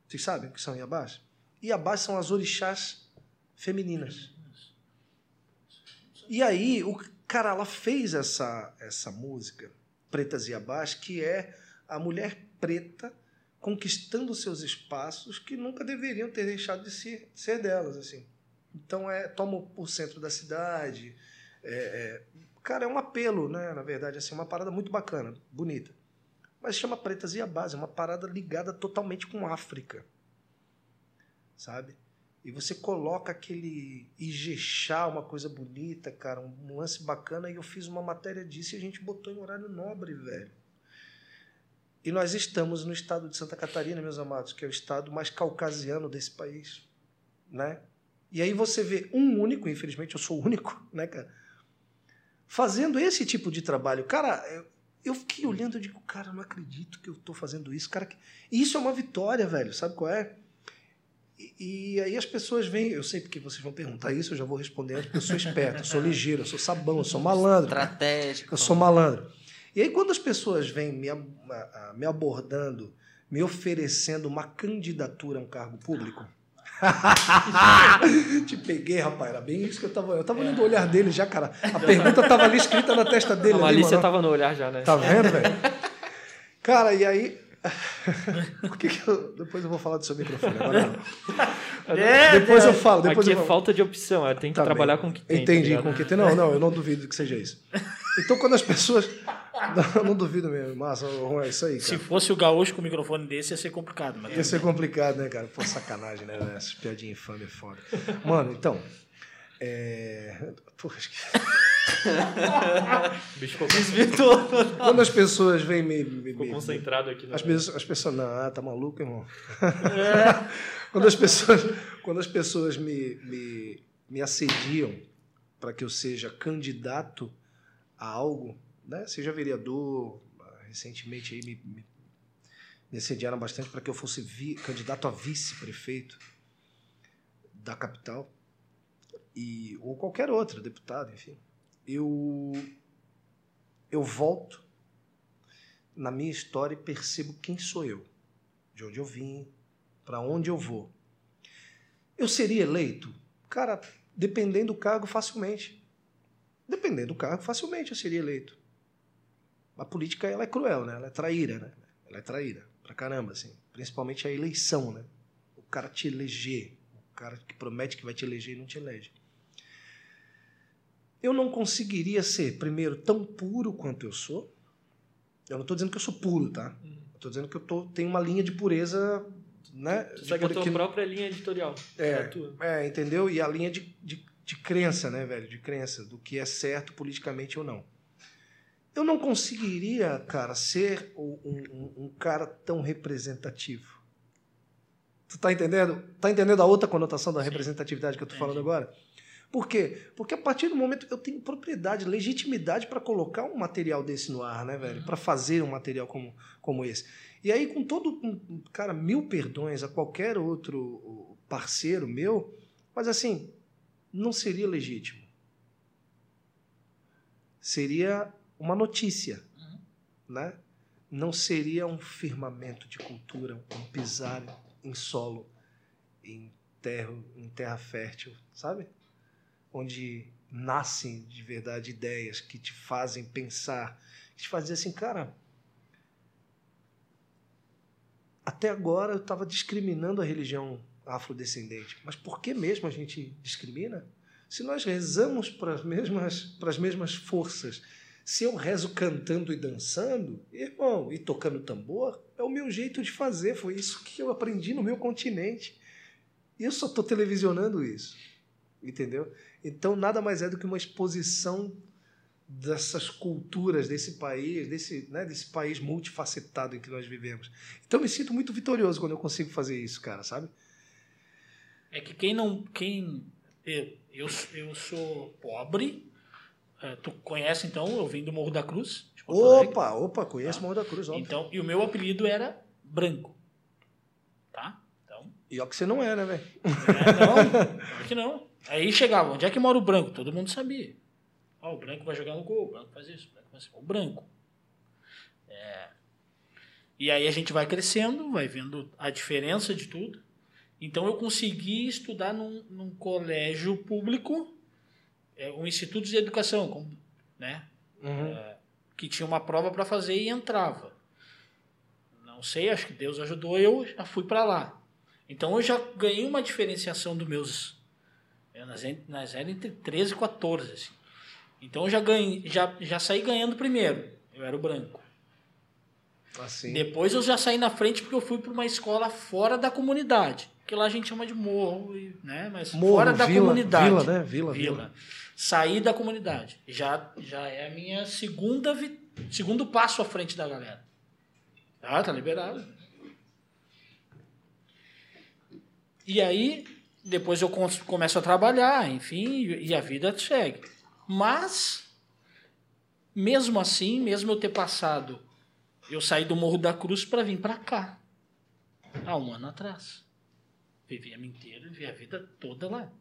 Speaker 3: Vocês sabem o que são Iabás? Iabás são as orixás femininas. E aí, o cara, ela fez essa, essa música, Pretas e Abás, que é a mulher preta conquistando seus espaços que nunca deveriam ter deixado de ser, ser delas, assim. Então, é, toma o centro da cidade. é, é, cara, é um apelo, né? Na verdade, assim, uma parada muito bacana, bonita. Mas chama Pretas e Abás, é uma parada ligada totalmente com África. Sabe? E você coloca aquele Ijexá, uma coisa bonita, cara, um lance bacana, e eu fiz uma matéria disso e a gente botou em horário nobre, velho. E nós estamos no estado de Santa Catarina, meus amados, que é o estado mais caucasiano desse país, né? E aí você vê um único, infelizmente eu sou o único, né, cara? Fazendo esse tipo de trabalho. Cara, eu, eu fiquei olhando e digo, cara, eu não acredito que eu tô fazendo isso. Cara, que- e isso é uma vitória, velho, sabe qual é? E, e aí as pessoas vêm, eu sei porque vocês vão perguntar isso, eu já vou respondendo, porque eu sou esperto, eu sou ligeiro, eu sou sabão, eu sou malandro.
Speaker 1: Estratégico.
Speaker 3: Eu sou malandro. E aí, quando as pessoas vêm me, me abordando, me oferecendo uma candidatura a um cargo público. Te peguei, rapaz. Era bem isso que eu tava. Eu tava olhando o olhar dele já, cara. A pergunta tava ali escrita na testa dele.
Speaker 2: A
Speaker 3: ali,
Speaker 2: malícia tava no olhar já, né?
Speaker 3: Tá vendo, velho? Cara, e aí. Por que que eu... Depois eu vou falar do seu microfone. Agora não.
Speaker 4: É,
Speaker 3: Depois eu falo. Depois
Speaker 2: Aqui
Speaker 3: eu
Speaker 2: é
Speaker 3: falo.
Speaker 2: falta de opção, é, tem que
Speaker 3: Tá
Speaker 2: trabalhar
Speaker 3: bem.
Speaker 2: com o que tem. tá
Speaker 3: Entendi,
Speaker 2: ligado?
Speaker 3: com o que tem. Não, não, eu não duvido que seja isso. Então, quando as pessoas. Não, não duvido mesmo. Massa, é isso aí, cara.
Speaker 4: Se fosse o gaúcho com o microfone desse, ia ser complicado. Mas
Speaker 3: Ia ser complicado, né, cara? Pô, sacanagem, né? Essas piadinhas infame é foda. Mano, então. É... Pô, acho que...
Speaker 2: O bicho ficou,
Speaker 1: Desvirtuou.
Speaker 3: Quando as pessoas vêm me. me,
Speaker 2: ficou
Speaker 3: me-
Speaker 2: concentrado aqui. Na
Speaker 3: as, pessoas, as pessoas. Não, ah, tá maluco, irmão? quando as pessoas, quando as pessoas me, me, me assediam para que eu seja candidato a algo, né? seja vereador, recentemente aí me, me, me assediaram bastante para que eu fosse vi- candidato a vice-prefeito da capital e ou qualquer outro deputado, enfim. Eu eu volto na minha história e percebo quem sou eu, de onde eu vim, para onde eu vou. Eu seria eleito? Cara, dependendo do cargo, facilmente. Dependendo do cargo, facilmente eu seria eleito. A política ela é cruel, né? Ela é traíra, né? Ela é traíra, pra caramba, assim. Principalmente a eleição, né? O cara te eleger, o cara que promete que vai te eleger e não te elege. Eu não conseguiria ser, primeiro, tão puro quanto eu sou. Eu não estou dizendo que eu sou puro, tá? Eu tô dizendo que eu tô, tenho uma linha de pureza, né?
Speaker 2: Tu segue a tua
Speaker 3: que-
Speaker 2: própria linha editorial.
Speaker 3: É.
Speaker 2: tua.
Speaker 3: É, entendeu? E a linha de, de, de crença, né, velho? De crença, do que é certo politicamente ou não. Eu não conseguiria, cara, ser um, um- um cara tão representativo. Tu tá entendendo? Tá entendendo a outra conotação da
Speaker 4: Sim.
Speaker 3: representatividade que eu tô
Speaker 4: Entendi.
Speaker 3: falando agora? Por quê? Porque a partir do momento eu tenho propriedade, legitimidade para colocar um material desse no ar, né, velho?
Speaker 4: Uhum.
Speaker 3: Para fazer um material como, como esse. E aí, com todo, um- cara, mil perdões a qualquer outro parceiro meu, mas assim, não seria legítimo. Seria uma notícia,
Speaker 4: Uhum.
Speaker 3: né? Não seria um firmamento de cultura, um pisar em solo, em terra, em terra fértil, sabe? Onde nascem de verdade ideias que te fazem pensar, que te fazem assim, cara, até agora eu estava discriminando a religião afrodescendente, mas por que mesmo a gente discrimina? Se nós rezamos para as mesmas, para as mesmas forças, se eu rezo cantando e dançando, irmão, e tocando tambor, é o meu jeito de fazer, foi isso que eu aprendi no meu continente. E eu só estou televisionando isso, entendeu? Então nada mais é do que uma exposição dessas culturas desse país, desse, né, desse país multifacetado em que nós vivemos. Então me sinto muito vitorioso quando eu consigo fazer isso, cara, sabe?
Speaker 4: É que quem não. Quem, eu, eu sou pobre. É, tu conhece então? Eu vim do Morro da Cruz.
Speaker 3: Opa, opa, conheço
Speaker 4: Tá.
Speaker 3: Morro da Cruz, óbvio.
Speaker 4: Então, e o meu apelido era Branco. Tá? Então.
Speaker 3: E ó que você não é, né, velho?
Speaker 4: É, não, claro que não. Aí chegava, onde é que mora o branco? Todo mundo sabia. Ó, o branco vai jogar no gol, o branco faz isso, o branco faz isso. O branco. É. E aí a gente vai crescendo, vai vendo a diferença de tudo. Então eu consegui estudar num, num colégio público, é, um instituto de educação, né?
Speaker 3: Uhum.
Speaker 4: que tinha uma prova para fazer e entrava. Não sei, acho que Deus ajudou, eu já fui para lá. Então eu já ganhei uma diferenciação dos meus. eu Nas, eras entre 13 e 14. Assim. Então eu já, ganhei, já, já saí ganhando primeiro. Eu era o branco.
Speaker 3: Assim.
Speaker 4: Depois eu já saí na frente porque eu fui para uma escola fora da comunidade. Que lá a gente chama de morro, né? Mas
Speaker 3: Morro,
Speaker 4: fora da
Speaker 3: vila,
Speaker 4: comunidade.
Speaker 3: Vila, né? Vila,
Speaker 4: Vila.
Speaker 3: vila.
Speaker 4: Sair da comunidade. Já, já é a minha segunda vi- segundo passo à frente da galera. Ah, tá liberado. E aí, depois eu começo a trabalhar, enfim, e e a vida segue. Mas, mesmo assim, mesmo eu ter passado, eu saí do Morro da Cruz para vir para cá. Há um ano atrás. Vivi a minha inteira, vivi a vida toda lá.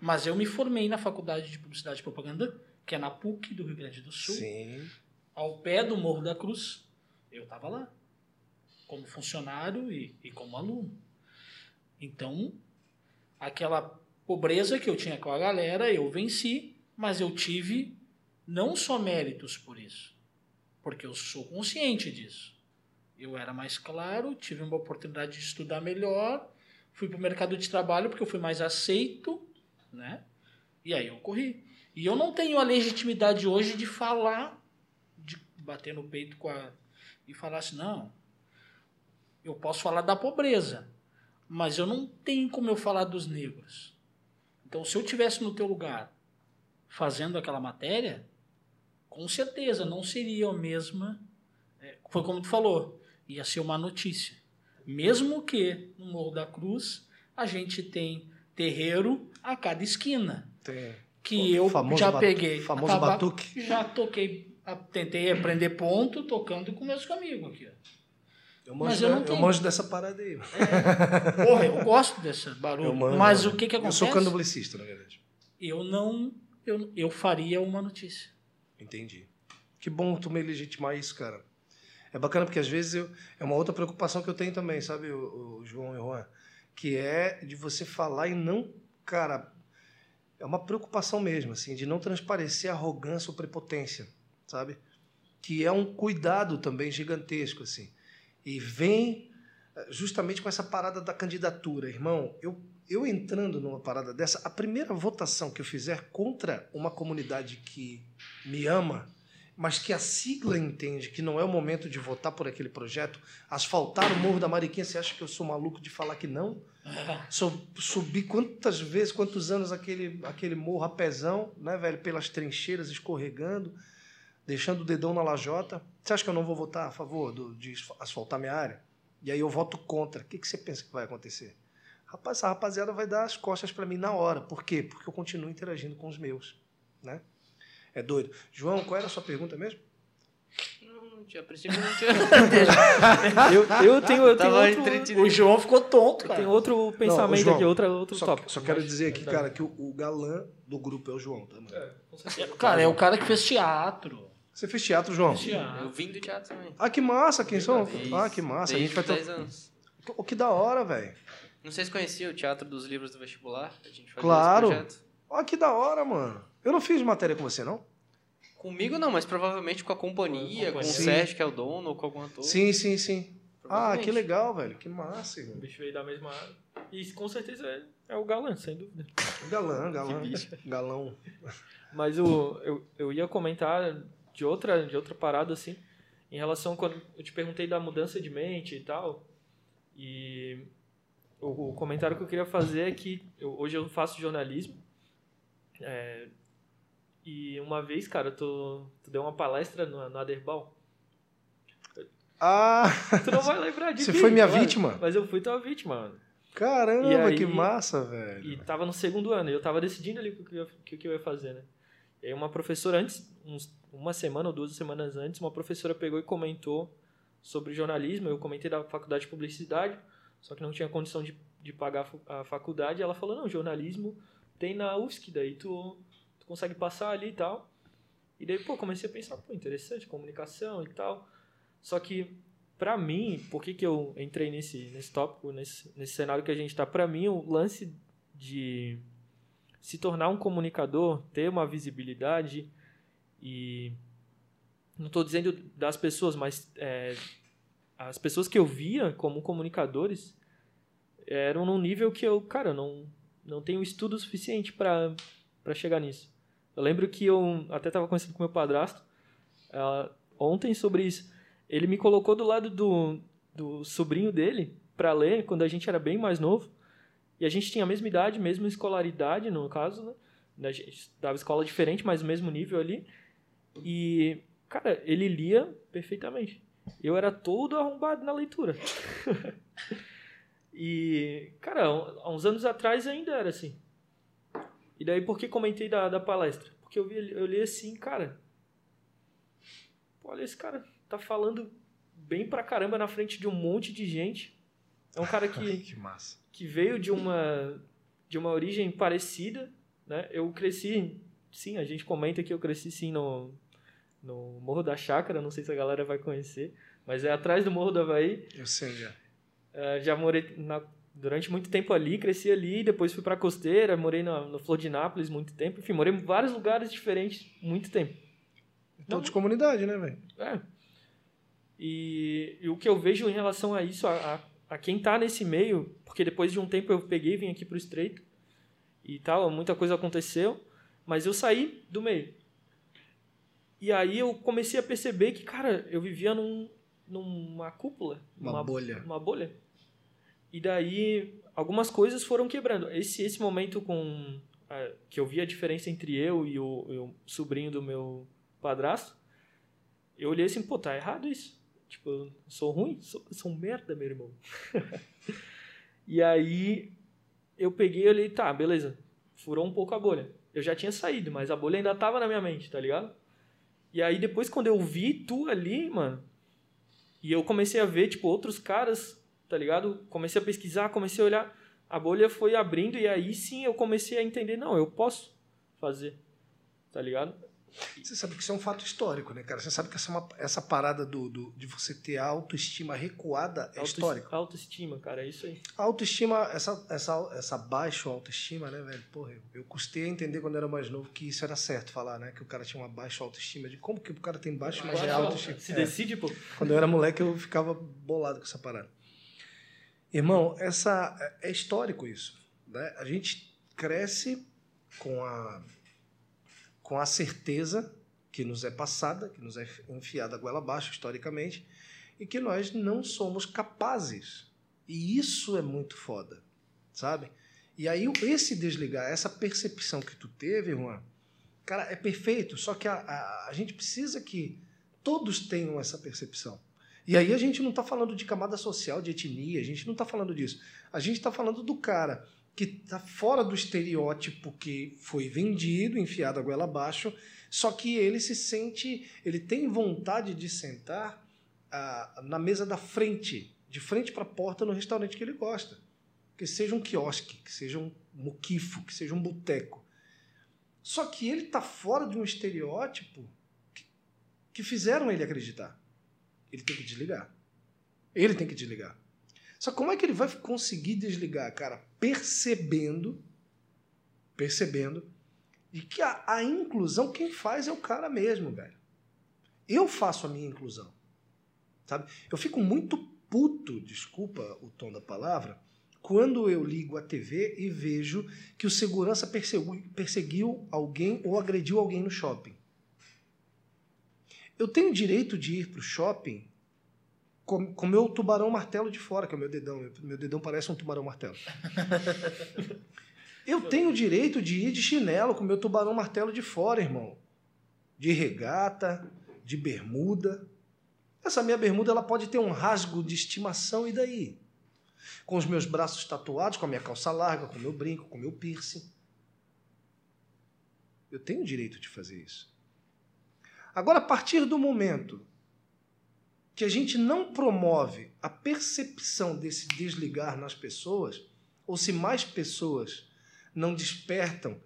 Speaker 4: Mas eu me formei na Faculdade de Publicidade e Propaganda, que é na PUC do Rio Grande do Sul,
Speaker 3: Sim.
Speaker 4: ao pé do Morro da Cruz. Eu estava lá, como funcionário e, e como aluno. Então, aquela pobreza que eu tinha com a galera, eu venci, mas eu tive não só méritos por isso, porque eu sou consciente disso. Eu era mais claro, tive uma oportunidade de estudar melhor, fui para o mercado de trabalho porque eu fui mais aceito, né? E aí eu corri. E eu não tenho a legitimidade hoje de falar de, bater no peito com a, e falasse, não, eu posso falar da pobreza, mas eu não tenho como eu falar dos negros. Então, se eu tivesse no teu lugar fazendo aquela matéria, com certeza não seria a mesma. é, Foi como tu falou, ia ser uma notícia. Mesmo que no Morro da Cruz a gente tem terreiro a cada esquina.
Speaker 3: Tem.
Speaker 4: Que eu
Speaker 3: Famoso
Speaker 4: já
Speaker 3: batu-
Speaker 4: peguei.
Speaker 3: famoso batuque.
Speaker 4: Já toquei, tentei aprender ponto tocando com meus amigos aqui.
Speaker 3: Eu
Speaker 4: Mas
Speaker 3: manjo,
Speaker 4: eu não
Speaker 3: eu
Speaker 4: tenho.
Speaker 3: manjo dessa parada aí.
Speaker 4: Porra, eu gosto desse barulho.
Speaker 3: Eu manjo,
Speaker 4: mas
Speaker 3: eu
Speaker 4: o que que
Speaker 3: Eu
Speaker 4: acontece?
Speaker 3: sou candomblessista, na verdade.
Speaker 4: Eu não. Eu, eu faria uma notícia.
Speaker 3: Entendi. Que bom tu me legitimar isso, cara. É bacana porque às vezes eu, é uma outra preocupação que eu tenho também, sabe, o, João e o Juan? Que é de você falar e não, cara, é uma preocupação mesmo, assim, de não transparecer arrogância ou prepotência, sabe? Que é um cuidado também gigantesco, assim. E vem eh, justamente com essa parada da candidatura, irmão. Eu, eu entrando numa parada dessa, a primeira votação que eu fizer contra uma comunidade que me ama, mas que a sigla entende que não é o momento de votar por aquele projeto, asfaltar o Morro da Mariquinha, você acha que eu sou maluco de falar que não? Subi quantas vezes, quantos anos aquele, aquele morro a pezão, né, velho, pelas trincheiras escorregando, deixando o dedão na lajota. Você acha que eu não vou votar a favor do, de asfaltar minha área? E aí eu voto contra. O que, que você pensa que vai acontecer? Rapaz, essa rapaziada vai dar as costas para mim na hora. Por quê? Porque eu continuo interagindo com os meus, né? É doido. João, qual era a sua pergunta mesmo?
Speaker 1: Não, não tinha, a princípio não tinha.
Speaker 2: Eu, eu tenho, eu tenho outro.
Speaker 4: O João ficou tonto,
Speaker 2: eu
Speaker 4: cara.
Speaker 2: tenho outro pensamento
Speaker 3: João,
Speaker 2: aqui, outra, outro
Speaker 3: Só,
Speaker 2: tópico.
Speaker 3: só quero dizer aqui, cara, que o, o galã do grupo é o João, tá, mano?
Speaker 4: Cara, é o cara que fez teatro.
Speaker 3: Você fez teatro, João?
Speaker 4: Fez teatro.
Speaker 1: Eu vim do teatro também.
Speaker 3: Ah, que massa, quem são?
Speaker 1: Desde-
Speaker 3: Ah, que massa. A gente vai
Speaker 1: desde
Speaker 3: ter.
Speaker 1: os 10 anos.
Speaker 3: Oh, que da hora, velho.
Speaker 1: Não sei se conhecia o Teatro dos Livros do Vestibular. A gente fazia
Speaker 3: Claro.
Speaker 1: esse projeto.
Speaker 3: Ó, que da hora, mano. Eu não fiz matéria com você, não?
Speaker 1: Comigo não, mas provavelmente com a companhia, com o
Speaker 2: companhia.
Speaker 3: Sim.
Speaker 1: Sérgio, que é o dono, ou com algum ator.
Speaker 3: Sim, sim, sim. Ah, que legal, velho. Que massa,
Speaker 2: O
Speaker 3: irmão.
Speaker 2: bicho veio da mesma área. E com certeza é, é o galã, sem dúvida.
Speaker 3: Galã, galã. Galão.
Speaker 2: Mas o, eu, eu ia comentar de outra, de outra parada, assim, em relação a quando eu te perguntei da mudança de mente e tal. E o, o comentário que eu queria fazer é que eu- hoje eu faço jornalismo. é, e uma vez, cara, tu, tu deu uma palestra no, no Aderbal.
Speaker 3: Ah,
Speaker 2: Tu não vai lembrar disso.
Speaker 3: Você foi minha vítima?
Speaker 2: Mas eu fui tua vítima, mano.
Speaker 3: caramba,
Speaker 2: aí-
Speaker 3: que massa, velho.
Speaker 2: E tava no segundo ano, e eu tava decidindo ali o que eu ia, que- que eu ia fazer, né? E aí uma professora antes, uns- uma semana ou duas semanas antes, uma professora pegou e comentou sobre jornalismo, eu comentei da faculdade de publicidade, só que não tinha condição de, de pagar a faculdade, e ela falou, não, jornalismo tem na UFSC, daí tu, consegue passar ali e tal. E daí, pô, comecei a pensar, pô, interessante, comunicação e tal. Só que, pra mim, por que, que eu entrei nesse, nesse tópico, nesse, nesse cenário que a gente tá? Pra mim, o lance de se tornar um comunicador, ter uma visibilidade e não estou dizendo das pessoas, mas é, as pessoas que eu via como comunicadores eram num nível que eu, cara, não não tenho estudo suficiente para para chegar nisso. Eu lembro que eu até estava conversando com meu padrasto ah, ontem sobre isso. Ele me colocou do lado do, do sobrinho dele para ler quando a gente era bem mais novo. E a gente tinha a mesma idade, mesma escolaridade, no caso, né? A gente estava escola diferente, mas o mesmo nível ali. E, cara, ele lia perfeitamente. Eu era todo arrombado na leitura. e, cara, há uns anos atrás ainda era assim. E daí, por que comentei da, da palestra? Porque eu, vi, eu li assim, cara. Pô, olha, esse cara tá falando bem pra caramba na frente de um monte de gente. É um cara que
Speaker 3: que massa.
Speaker 2: que veio de uma de uma origem parecida, né? Eu cresci, sim, a gente comenta que eu cresci sim no no Morro da Chácara, não sei se a galera vai conhecer, mas é atrás do Morro do Havaí.
Speaker 3: Eu sei já.
Speaker 2: Eh, já morei na- durante muito tempo ali, cresci ali, depois fui pra Costeira, morei na, no Flor de Nápoles muito tempo, enfim, morei em vários lugares diferentes muito tempo.
Speaker 3: Então, de comunidade, né, velho?
Speaker 2: É. E, e o que eu vejo em relação a isso, a, a, a quem tá nesse meio, porque depois de um tempo eu peguei e vim aqui pro Estreito e tal, muita coisa aconteceu, mas eu saí do meio. E aí eu comecei a perceber que, cara, eu vivia num, numa cúpula.
Speaker 3: Uma bolha.
Speaker 2: Uma bolha. E daí algumas coisas foram quebrando. Esse, esse momento com é, que eu vi a diferença entre eu e o, e o sobrinho do meu padrasto, eu olhei assim, pô, tá errado isso. Tipo, eu sou ruim? Sou, sou merda, meu irmão. e aí eu peguei e olhei, tá, beleza. Furou um pouco a bolha. Eu já tinha saído, mas a bolha ainda tava na minha mente, tá ligado? E aí depois quando eu vi tu ali, mano, e eu comecei a ver, tipo, outros caras, tá ligado? Comecei a pesquisar, comecei a olhar, a bolha foi abrindo e aí sim eu comecei a entender, não, eu posso fazer, tá ligado?
Speaker 3: Você sabe que isso é um fato histórico, né, cara? Você sabe que essa, é uma, essa parada do, do, de você ter a autoestima recuada é histórico.
Speaker 2: Autoestima, cara, é isso aí.
Speaker 3: A autoestima, essa, essa, essa baixa autoestima, né, velho? Porra, eu, eu custei a entender quando era mais novo que isso era certo falar, né? Que o cara tinha uma baixa autoestima. De como que o cara tem baixa, mas é autoestima?
Speaker 2: Se é. decide, pô.
Speaker 3: Quando eu era moleque, eu ficava bolado com essa parada. Irmão, essa, é, é histórico isso. Né? A gente cresce com a com a certeza que nos é passada, que nos é enfiada a goela abaixo historicamente, e que nós não somos capazes. E isso é muito foda, sabe? E aí esse desligar, essa percepção que tu teve, Juan, cara, é perfeito, só que a, a, a gente precisa que todos tenham essa percepção. E aí a gente não está falando de camada social, de etnia, a gente não está falando disso. A gente está falando do cara que está fora do estereótipo que foi vendido, enfiado a goela abaixo, só que ele se sente, ele tem vontade de sentar ah, na mesa da frente, de frente para a porta no restaurante que ele gosta. Que seja um quiosque, que seja um muquifo, que seja um boteco. Só que ele está fora de um estereótipo que, que fizeram ele acreditar. Ele tem que desligar. Ele tem que desligar. Só como é que ele vai conseguir desligar, cara? Percebendo, percebendo, e que a, a inclusão quem faz é o cara mesmo, velho. Eu faço a minha inclusão, sabe? Eu fico muito puto, desculpa o tom da palavra, quando eu ligo a TV e vejo que o segurança perseguiu alguém ou agrediu alguém no shopping. Eu tenho direito de ir para o shopping com, com meu tubarão martelo de fora, que é o meu dedão. Meu dedão parece um tubarão martelo. Eu tenho o direito de ir de chinelo com meu tubarão martelo de fora, irmão. De regata, de bermuda. Essa minha bermuda ela pode ter um rasgo de estimação, e daí? Com os meus braços tatuados, com a minha calça larga, com o meu brinco, com o meu piercing. Eu tenho o direito de fazer isso. Agora, a partir do momento que a gente não promove a percepção desse desligar nas pessoas, ou se mais pessoas não despertam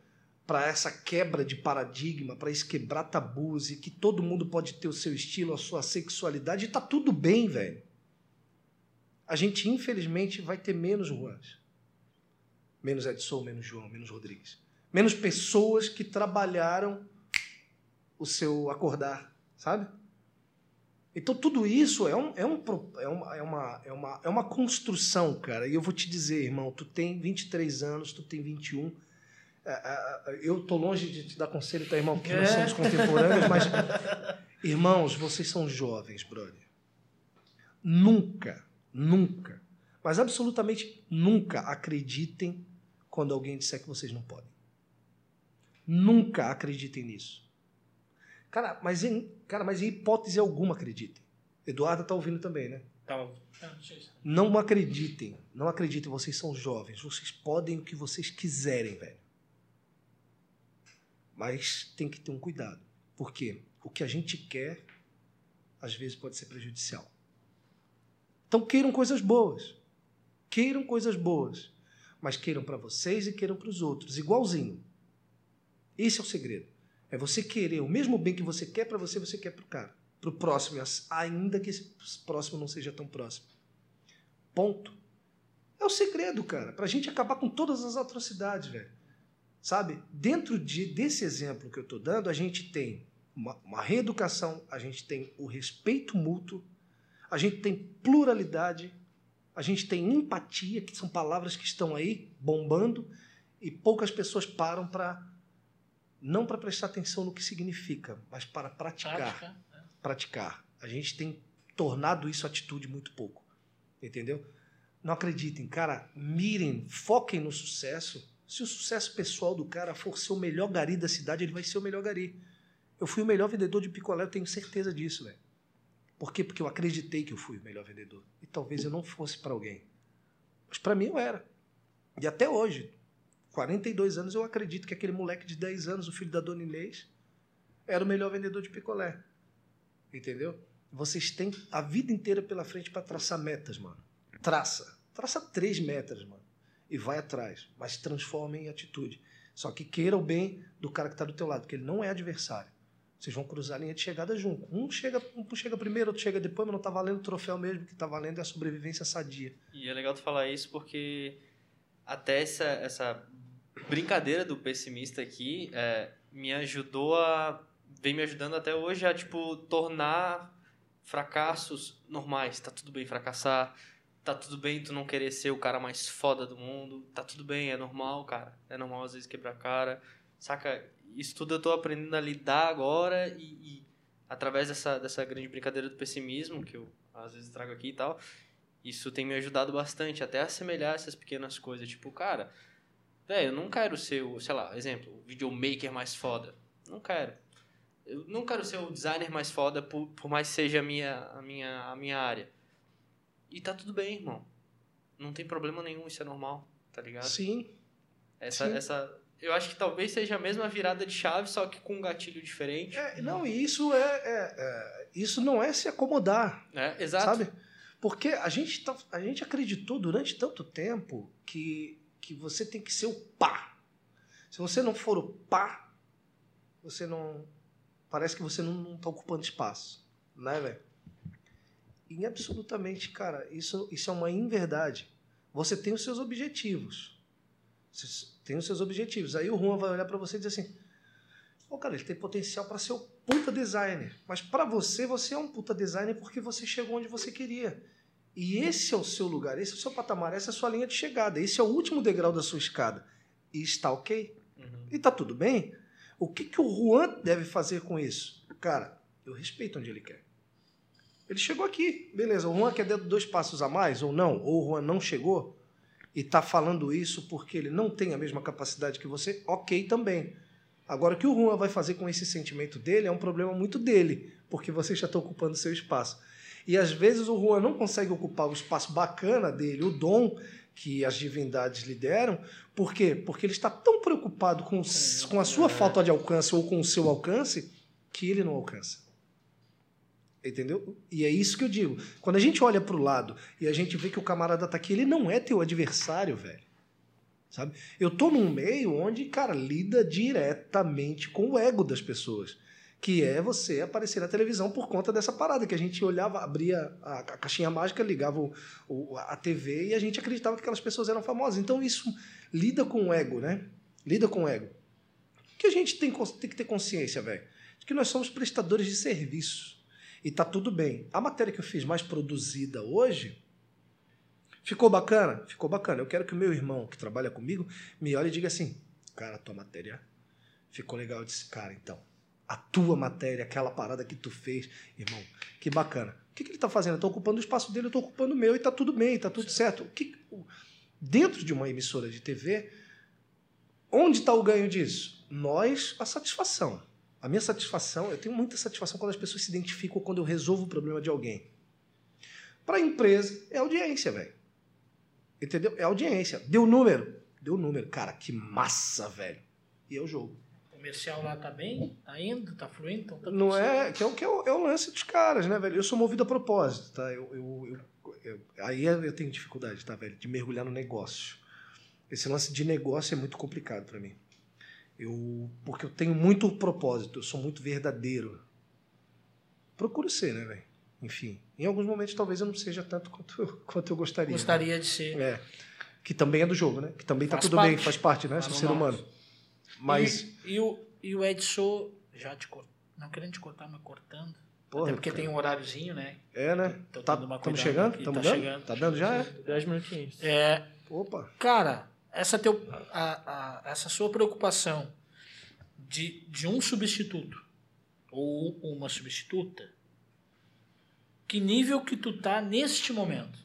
Speaker 3: para essa quebra de paradigma, para esse quebrar tabus e que todo mundo pode ter o seu estilo, a sua sexualidade, e tá tudo bem, velho. A gente, infelizmente, vai ter menos Juans. Menos Edson, menos João, menos Rodrigues. Menos pessoas que trabalharam o seu acordar, sabe? Então, tudo isso é, um, é, um, é, uma, é, uma, é, uma, é uma construção, cara. E eu vou te dizer, irmão, tu tem 23 anos, tu tem 21. É, é, eu tô longe de te dar conselho, tá, irmão? Porque nós é. somos contemporâneos, mas. Irmãos, vocês são jovens, brother. Nunca, nunca, mas absolutamente nunca acreditem quando alguém disser que vocês não podem. Nunca acreditem nisso. Cara, mas em, cara, mas em hipótese alguma acreditem. Eduardo tá ouvindo também, né?
Speaker 4: Tá.
Speaker 3: Não acreditem. Não acreditem, vocês são jovens. Vocês podem o que vocês quiserem, velho. Mas tem que ter um cuidado. Por quê? O que a gente quer, às vezes, pode ser prejudicial. Então queiram coisas boas. Queiram coisas boas. Mas queiram para vocês e queiram para os outros. Igualzinho. Esse é o segredo. É você querer o mesmo bem que você quer para você, você quer para o cara, para o próximo, ainda que esse próximo não seja tão próximo. Ponto. É o segredo, cara, para a gente acabar com todas as atrocidades, velho. Sabe? Dentro de, desse exemplo que eu estou dando, a gente tem uma, uma reeducação, a gente tem o respeito mútuo, a gente tem pluralidade, a gente tem empatia, que são palavras que estão aí bombando e poucas pessoas param para não para prestar atenção no que significa, mas para praticar.
Speaker 4: Prática, né?
Speaker 3: Praticar. A gente tem tornado isso atitude muito pouco. Entendeu? Não acreditem, cara, mirem, foquem no sucesso. Se o sucesso pessoal do cara for ser o melhor gari da cidade, ele vai ser o melhor gari. Eu fui o melhor vendedor de picolé, eu tenho certeza disso, velho. Por quê? Porque eu acreditei que eu fui o melhor vendedor. E talvez eu não fosse para alguém. Mas para mim eu era. E até hoje, 42 anos, eu acredito que aquele moleque de 10 anos, o filho da dona Inês, era o melhor vendedor de picolé. Entendeu? Vocês têm a vida inteira pela frente para traçar metas, mano. Traça. Traça três metas, mano. E vai atrás. Mas transforma em atitude. Só que queira o bem do cara que está do teu lado, porque ele não é adversário. Vocês vão cruzar a linha de chegada junto. Um chega, um chega primeiro, outro chega depois, mas não tá valendo o troféu mesmo, que tá valendo é a sobrevivência sadia.
Speaker 1: E é legal tu falar isso porque até essa, essa brincadeira do pessimista aqui é, me ajudou a. vem me ajudando até hoje a, tipo, tornar fracassos normais. Tá tudo bem fracassar. Tá tudo bem tu não querer ser o cara mais foda do mundo. Tá tudo bem, é normal, cara. É normal às vezes quebrar a cara. Saca? Isso tudo eu tô aprendendo a lidar agora e, e através dessa, dessa grande brincadeira do pessimismo que eu às vezes trago aqui e tal, isso tem me ajudado bastante até assemelhar essas pequenas coisas. Tipo, cara, eu não quero ser o, sei lá, exemplo, o videomaker mais foda. Não quero. Eu não quero ser o designer mais foda por, por mais seja a minha, a, minha, a minha área. E tá tudo bem, irmão. Não tem problema nenhum, isso é normal, tá ligado?
Speaker 3: Sim.
Speaker 1: Essa,
Speaker 3: sim.
Speaker 1: essa, eu acho que talvez seja a mesma virada de chave, só que com um gatilho diferente.
Speaker 3: É, não, e isso é, é- é- Isso não é se acomodar.
Speaker 1: É, exato.
Speaker 3: Sabe? Porque a gente, tá, a gente acreditou durante tanto tempo que, que você tem que ser o pá. Se você não for o pá, você não. Parece que você não, não tá ocupando espaço. Né, velho? E absolutamente, cara, isso, isso é uma inverdade. Você tem os seus objetivos. Você tem os seus objetivos. Aí o Juan vai olhar pra você e dizer assim: Pô, cara, ele tem potencial para ser o puta designer. Mas para você, você é um puta designer porque você chegou onde você queria. E esse é o seu lugar, esse é o seu patamar, essa é a sua linha de chegada. Esse é o último degrau da sua escada. E está ok?
Speaker 1: Uhum.
Speaker 3: E tá tudo bem? O que, que o Juan deve fazer com isso? Cara, eu respeito onde ele quer. Ele chegou aqui, beleza. O Juan quer dar dois passos a mais ou não? Ou o Juan não chegou e tá falando isso porque ele não tem a mesma capacidade que você? Ok também. Agora, o que o Juan vai fazer com esse sentimento dele é um problema muito dele, porque você já está ocupando seu espaço. E às vezes o Juan não consegue ocupar o espaço bacana dele, o dom que as divindades lhe deram. Por quê? Porque ele está tão preocupado com, s- com a sua falta de alcance ou com o seu alcance que ele não alcança. Entendeu? E é isso que eu digo. Quando a gente olha para o lado e a gente vê que o camarada tá aqui, ele não é teu adversário, velho. Sabe? Eu tô num meio onde, cara, lida diretamente com o ego das pessoas. Que é você aparecer na televisão por conta dessa parada, que a gente olhava, abria a, caixinha mágica, ligava o, o- a TV e a gente acreditava que aquelas pessoas eram famosas. Então isso lida com o ego, né? Lida com o ego. Que a gente tem, tem que ter consciência, velho, de que nós somos prestadores de serviço. E tá tudo bem. A matéria que eu fiz mais produzida hoje, Ficou bacana? Ficou bacana. Eu quero que o meu irmão, que trabalha comigo, me olhe e diga assim: Cara, tua matéria ficou legal. Eu disse: Cara, então, a tua matéria, aquela parada que tu fez, irmão, que bacana. O que, que ele tá fazendo? Eu tô ocupando o espaço dele, eu tô ocupando o meu e tá tudo bem, tá tudo certo. O que, dentro de uma emissora de TV, onde está o ganho disso? Nós, a satisfação. A minha satisfação, eu tenho muita satisfação quando as pessoas se identificam quando eu resolvo o problema de alguém. Para a empresa, é audiência, velho. Entendeu? É audiência. Deu número. Deu número. Cara, que massa, velho. E é o jogo.
Speaker 4: O comercial lá tá bem? Tá indo? Tá fluindo? Então tá
Speaker 3: Não é, que é, o, que é, o, é o lance dos caras, né, velho? Eu sou movido a propósito, tá? Eu, eu, eu- eu- aí eu tenho dificuldade, tá, velho? De mergulhar no negócio. Esse lance de negócio é muito complicado para mim. Eu, porque eu tenho muito propósito, eu sou muito verdadeiro. Procuro ser, né, velho? Enfim, em alguns momentos talvez eu não seja tanto quanto eu, quanto eu gostaria. né?
Speaker 4: Gostaria de ser.
Speaker 3: É. Que também é do jogo, né? Que também tá
Speaker 4: Faz
Speaker 3: tudo
Speaker 4: parte.
Speaker 3: bem, faz parte, né?
Speaker 4: Tá no
Speaker 3: ser humano. Mas.
Speaker 4: E, e o, e o Edson, já te cortando. Não querendo te cortar, mas cortando.
Speaker 3: porra,
Speaker 4: Até porque
Speaker 3: cara,
Speaker 4: tem um horáriozinho, né?
Speaker 3: É, né?
Speaker 4: Tô
Speaker 3: Tá, Estamos chegando? Estamos
Speaker 4: tá
Speaker 3: dando?
Speaker 4: chegando.
Speaker 3: Tá dando já? É?
Speaker 2: Dez minutinhos.
Speaker 4: É,
Speaker 3: Opa.
Speaker 4: cara, essa, teu, a, a- essa sua preocupação de, de um substituto ou uma substituta, que nível que tu tá neste momento?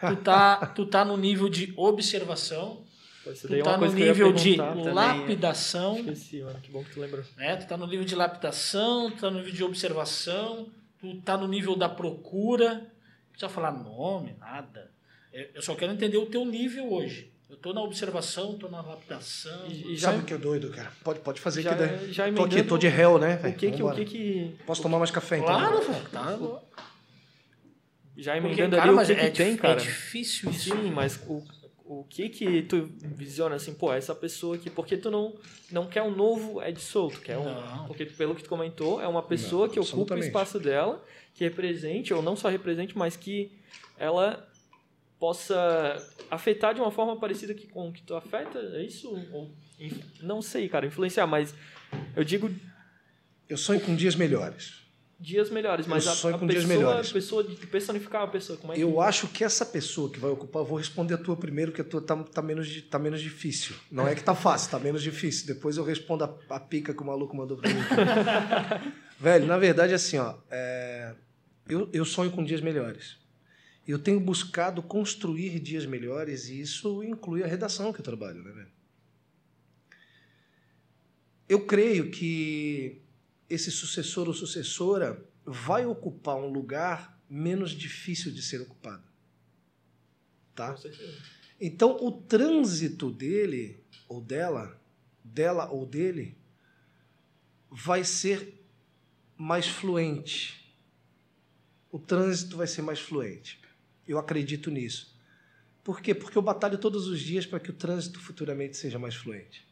Speaker 4: Tu tá, tu tá no nível de observação, Tu
Speaker 2: daí é
Speaker 4: tá
Speaker 2: uma
Speaker 4: no nível de lapidação,
Speaker 2: Esqueci, mano. Que bom que tu lembrou.
Speaker 4: né? Tu tá no nível de lapidação, tu tá no nível de observação, tu tá no nível da procura. Não precisa falar nome, nada. Eu eu só quero entender o teu nível hoje. Eu tô na observação, tô na lapidação.
Speaker 2: E, e já,
Speaker 3: Sabe o que é doido, cara? Pode, pode fazer
Speaker 2: já,
Speaker 3: que daí.
Speaker 2: já
Speaker 3: Tô aqui, tô de réu, né?
Speaker 2: o que que, o que que...
Speaker 3: Posso tomar mais café então?
Speaker 4: Claro, velho. Tá.
Speaker 2: Já
Speaker 4: Porque,
Speaker 2: emendando
Speaker 4: cara,
Speaker 2: ali o
Speaker 4: mas
Speaker 2: que,
Speaker 4: é,
Speaker 2: que tem, cara.
Speaker 4: é difícil isso.
Speaker 2: Sim, mas o, o que que tu visiona assim, pô, essa pessoa aqui, por que tu não, não quer um novo Ed Soul? Tu quer um,
Speaker 4: Não.
Speaker 2: porque pelo que tu comentou, é uma pessoa
Speaker 3: Não,
Speaker 2: que ocupa o espaço dela, que represente, ou não só represente, mas que ela possa afetar de uma forma parecida que, com que tu afeta, é isso? Ou, não sei, cara, influenciar, mas eu digo
Speaker 3: Eu sonho com dias melhores.
Speaker 2: Dias melhores, mas
Speaker 3: Eu
Speaker 2: a,
Speaker 3: sonho
Speaker 2: a
Speaker 3: com dias
Speaker 2: pessoa,
Speaker 3: melhores.
Speaker 2: a pessoa de personificar a pessoa, como é que
Speaker 3: Eu acho que essa pessoa que vai ocupar, eu vou responder a tua primeiro, que a tua tá, tá, menos, tá menos difícil. Não é que tá fácil, tá menos difícil. Depois eu respondo a, a pica que o maluco mandou pra mim. Velho, na verdade, assim, ó, é, eu, eu sonho com dias melhores. Eu tenho buscado construir dias melhores e isso inclui a redação que eu trabalho, né, velho? Eu creio que esse sucessor ou sucessora vai ocupar um lugar menos difícil de ser ocupado. Tá? Então, o trânsito dele ou dela, dela ou dele, vai ser mais fluente. O trânsito vai ser mais fluente. Eu acredito nisso. Por quê? Porque eu batalho todos os dias para que o trânsito futuramente seja mais fluente.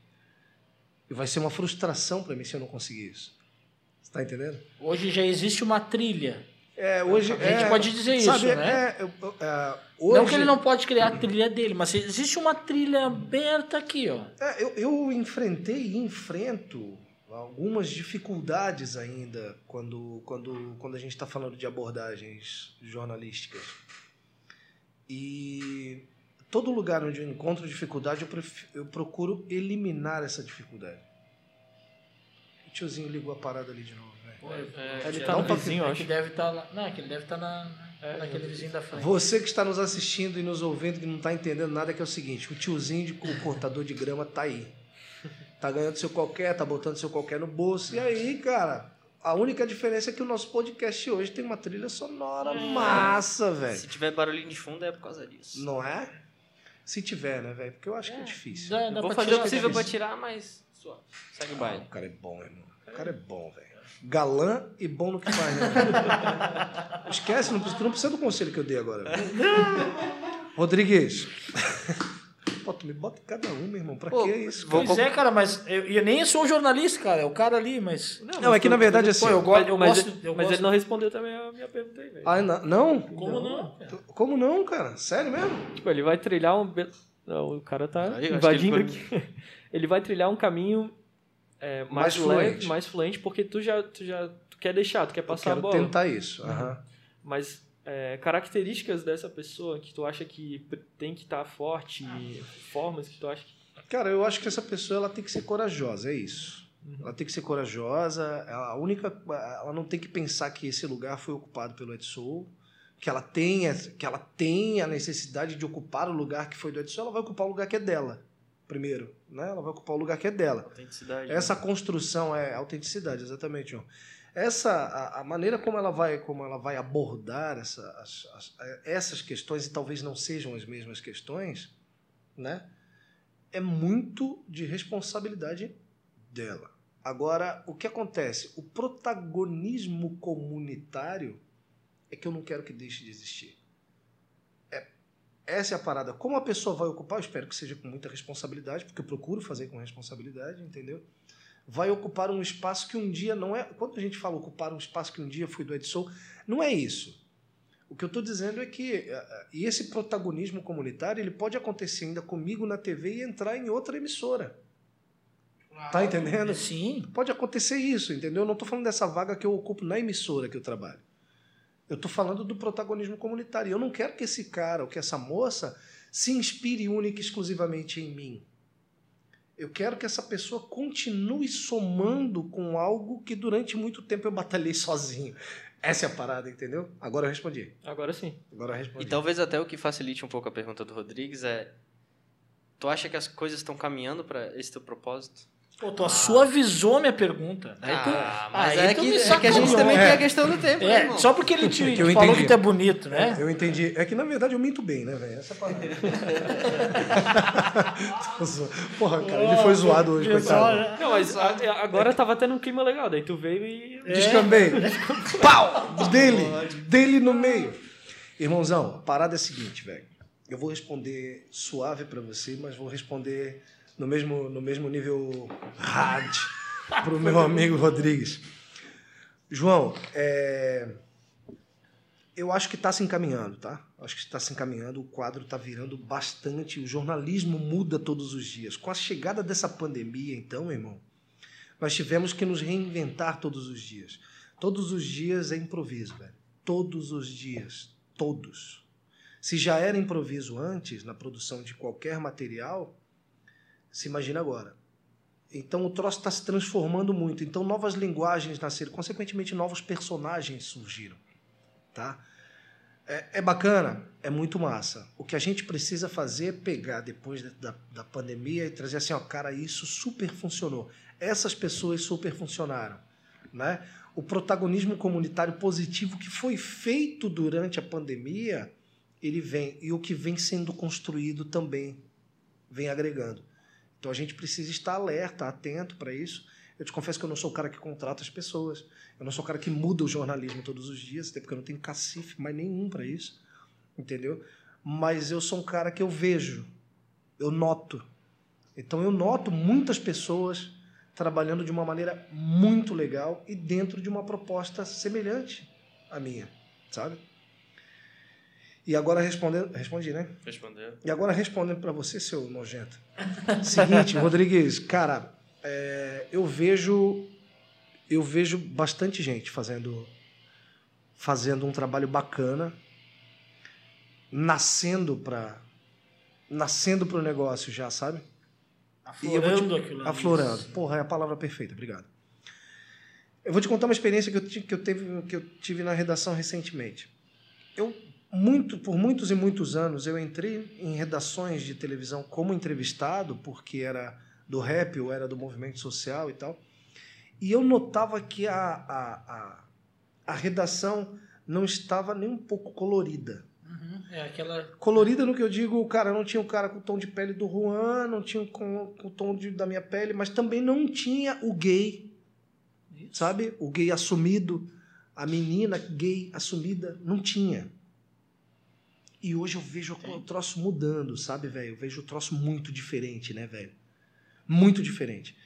Speaker 3: E vai ser uma frustração para mim se eu não conseguir isso. Você está entendendo?
Speaker 4: Hoje já existe uma trilha.
Speaker 3: É, hoje,
Speaker 4: A gente
Speaker 3: é,
Speaker 4: pode dizer isso,
Speaker 3: sabe,
Speaker 4: né?
Speaker 3: é, eu- é, hoje,
Speaker 4: Não que ele não pode criar a trilha dele, mas existe uma trilha aberta aqui, ó.
Speaker 3: É, eu, eu enfrentei e enfrento algumas dificuldades ainda quando, quando, quando a gente está falando de abordagens jornalísticas. E todo lugar onde eu encontro dificuldade, eu, pref- eu procuro eliminar essa dificuldade. O tiozinho ligou a parada ali de novo. velho.
Speaker 2: É, ele tá
Speaker 3: um
Speaker 2: no
Speaker 3: toque-
Speaker 2: vizinho,
Speaker 4: É
Speaker 2: acho.
Speaker 4: que deve estar lá. Não, é que ele deve estar na,
Speaker 2: É,
Speaker 4: naquele vizinho da frente.
Speaker 3: Você que está nos assistindo e nos ouvindo que não está entendendo nada, que é o seguinte: o tiozinho de o cortador de grama tá aí. Tá ganhando seu qualquer, tá botando seu qualquer no bolso. E aí, cara, a única diferença é que o nosso podcast hoje tem uma trilha sonora massa, velho.
Speaker 1: Se tiver barulhinho de fundo é por causa disso.
Speaker 3: Não é? Se tiver, né, velho? Porque eu acho que é difícil.
Speaker 4: Dá, dá
Speaker 1: Vou fazer o possível pra tirar, mas suave. Segue o
Speaker 3: Ah,
Speaker 1: baile.
Speaker 3: o cara é bom, irmão. O cara é bom, velho. Galã e bom no que faz, né? Esquece, não, precisa- tu não precisa do conselho que eu dei agora. velho. Rodrigues. Pô, tu me bota em cada um, meu irmão. Pra
Speaker 1: Pô,
Speaker 3: que isso?
Speaker 1: vou-
Speaker 4: Pois é, cara, mas eu, eu nem sou jornalista, cara. É o cara ali, mas.
Speaker 3: Não, é que na verdade assim.
Speaker 4: Pô, eu, go- eu
Speaker 2: mas,
Speaker 4: gosto. Eu
Speaker 2: mas
Speaker 4: gosto...
Speaker 2: ele não respondeu também a minha pergunta aí, velho.
Speaker 3: Ah, não?
Speaker 4: Como não? cara?
Speaker 3: Como não, cara? Sério mesmo?
Speaker 2: Tipo, ele vai trilhar um. Não, o cara tá invadindo aqui. Ele vai trilhar um caminho é, mais,
Speaker 3: Mais
Speaker 2: leve,
Speaker 3: fluente.
Speaker 2: mais fluente, porque tu já, tu já tu quer deixar, tu quer passar a bola.
Speaker 3: tentar isso. aham.
Speaker 2: Mas é, características dessa pessoa que tu acha que tem que estar forte, formas que tu acha que.
Speaker 3: Cara, eu acho que essa pessoa ela tem que ser corajosa, é isso.
Speaker 2: Uhum.
Speaker 3: Ela tem que ser corajosa. ela- A única, ela não tem que pensar que esse lugar foi ocupado pelo Edson, que ela tenha, que ela tenha a necessidade de ocupar o lugar que foi do Edson. Ela vai ocupar o lugar que é dela, primeiro, né? Ela vai ocupar o lugar que é dela.
Speaker 1: Autenticidade.
Speaker 3: Essa construção é autenticidade, exatamente, João. Essa a, a maneira como ela vai como ela vai abordar essa, as- as- essas questões e talvez não sejam as mesmas questões, né? É muito de responsabilidade dela. Agora, o que acontece? O protagonismo comunitário é que eu não quero que deixe de existir. Essa é a parada. Como a pessoa vai ocupar, eu espero que seja com muita responsabilidade, porque eu procuro fazer com responsabilidade, entendeu? Vai ocupar um espaço que um dia não é. Quando a gente fala ocupar um espaço que um dia foi do Edson, não é isso. O que eu estou dizendo é que eh, e esse protagonismo comunitário ele pode acontecer ainda comigo na TV e entrar em outra emissora. Tá entendendo?
Speaker 4: Sim.
Speaker 3: Pode acontecer isso, entendeu? Eu não estou falando dessa vaga que eu ocupo na emissora que eu trabalho. Eu estou falando do protagonismo comunitário. Eu não quero que esse cara ou que essa moça se inspire única e exclusivamente em mim. Eu quero que essa pessoa continue somando com algo que durante muito tempo eu batalhei sozinho. Essa é a parada, entendeu? Agora eu respondi.
Speaker 2: Agora sim.
Speaker 3: Agora eu respondi.
Speaker 1: E talvez até o que facilite um pouco a pergunta do Rodrigues é: tu acha que as coisas estão caminhando para esse teu propósito?
Speaker 4: Pô, tu suavizou a minha pergunta. Aí tu-
Speaker 1: Ah, mas
Speaker 4: aí
Speaker 1: é,
Speaker 4: tu
Speaker 1: que,
Speaker 4: me
Speaker 1: é que a gente também
Speaker 3: É.
Speaker 1: tem a questão do tempo, né,
Speaker 4: É,
Speaker 1: irmão?
Speaker 4: só porque ele te,
Speaker 3: É que eu
Speaker 4: te falou
Speaker 3: entendi.
Speaker 4: que tu é bonito, né?
Speaker 3: Eu entendi. É que na verdade eu minto bem, né, velho? Essa é a parada. Porra, cara, ele foi zoado hoje, coitado.
Speaker 2: Não, mas agora tava tendo um clima legal, daí tu veio e.
Speaker 3: Descambei. Pau! Dele! Dele no meio. Irmãozão, a parada é a seguinte, velho. Eu vou responder suave pra você, mas vou responder no mesmo, no mesmo nível hard pro meu amigo Rodrigues. João, é, eu acho que está se encaminhando, tá? Acho que está se encaminhando, o quadro está virando bastante, o jornalismo muda todos os dias. Com a chegada dessa pandemia, então, irmão, nós tivemos que nos reinventar todos os dias. Todos os dias é improviso, velho. Todos os dias. Todos. Se já era improviso antes, na produção de qualquer material, se imagina agora. Então o troço está se transformando muito. Então novas linguagens nasceram. Consequentemente, novos personagens surgiram. Tá? É, é bacana, é muito massa. O que a gente precisa fazer é pegar depois da, da pandemia e trazer assim, ó, cara, isso super funcionou. Essas pessoas super funcionaram. Né? O protagonismo comunitário positivo que foi feito durante a pandemia, ele vem. E o que vem sendo construído também vem agregando. Então a gente precisa estar alerta, atento para isso. Eu te confesso que eu não sou o cara que contrata as pessoas. Eu não sou o cara que muda o jornalismo todos os dias, até porque eu não tenho cacife mais nenhum para isso. Entendeu? Mas eu sou um cara que eu vejo, eu noto. Então eu noto muitas pessoas trabalhando de uma maneira muito legal e dentro de uma proposta semelhante à minha, sabe? E agora respondendo, respondi, né?
Speaker 1: Respondeu.
Speaker 3: E agora respondendo para você, seu nojento. Seguinte, Rodrigues, cara, é, eu vejo eu vejo bastante gente fazendo fazendo um trabalho bacana, nascendo para nascendo para o negócio já, sabe? E vou te-
Speaker 4: Aflorando aquilo.
Speaker 3: Aflorando. Porra, é a palavra perfeita. Obrigado. Eu vou te contar uma experiência que eu, que eu, teve, que eu tive na redação recentemente. Eu, muito, por muitos e muitos anos, eu entrei em redações de televisão como entrevistado, porque era do rap ou era do movimento social e tal. E eu notava que a, a, a, a redação não estava nem um pouco colorida.
Speaker 4: Uhum, É aquela.
Speaker 3: Colorida no que eu digo, cara, não tinha o cara com o tom de pele do Juan, não tinha com, com o tom de- da minha pele, mas também não tinha o gay,
Speaker 4: Isso.
Speaker 3: sabe? O gay assumido, a menina gay assumida, não tinha. E hoje eu vejo o troço mudando, sabe, velho? Eu vejo o troço muito diferente, né, velho? Muito diferente.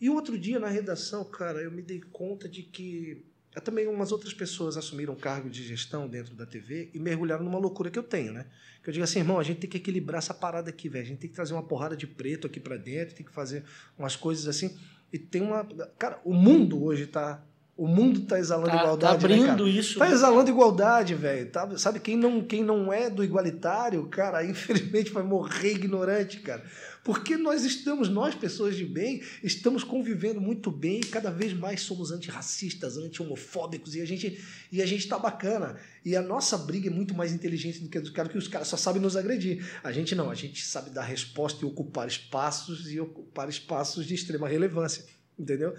Speaker 3: E outro dia na redação, cara, eu me dei conta de que eu também umas outras pessoas assumiram cargo de gestão dentro da TV e mergulharam numa loucura que eu tenho, né? Que eu digo assim, irmão, a gente tem que equilibrar essa parada aqui, velho. A gente tem que trazer uma porrada de preto aqui pra dentro, tem que fazer umas coisas assim. E tem uma. Cara, o mundo hoje tá. O mundo tá exalando
Speaker 4: Tá, tá
Speaker 3: igualdade. né, cara?
Speaker 4: abrindo isso.
Speaker 3: Tá
Speaker 4: né?
Speaker 3: exalando igualdade, velho. Tá, sabe, quem não, quem não é do igualitário, cara, infelizmente vai morrer ignorante, cara. Porque nós estamos, nós, pessoas de bem, estamos convivendo muito bem e cada vez mais somos antirracistas, anti-homofóbicos e a gente e a gente tá bacana. E a nossa briga é muito mais inteligente do que a dos caras, que os caras só sabem nos agredir. A gente não, a gente sabe dar resposta e ocupar espaços e ocupar espaços de extrema relevância, entendeu?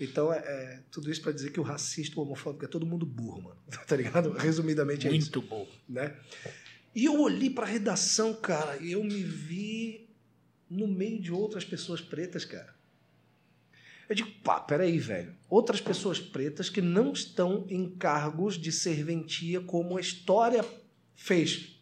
Speaker 3: Então, é, é tudo isso para dizer que o racista, o homofóbico, é todo mundo burro, mano. Tá ligado? Resumidamente é isso
Speaker 4: Muito bom.
Speaker 3: né? E eu olhei para a redação, cara, e eu me vi no meio de outras pessoas pretas, cara. Eu digo, pá, peraí, velho. Outras pessoas pretas que não estão em cargos de serventia como a história fez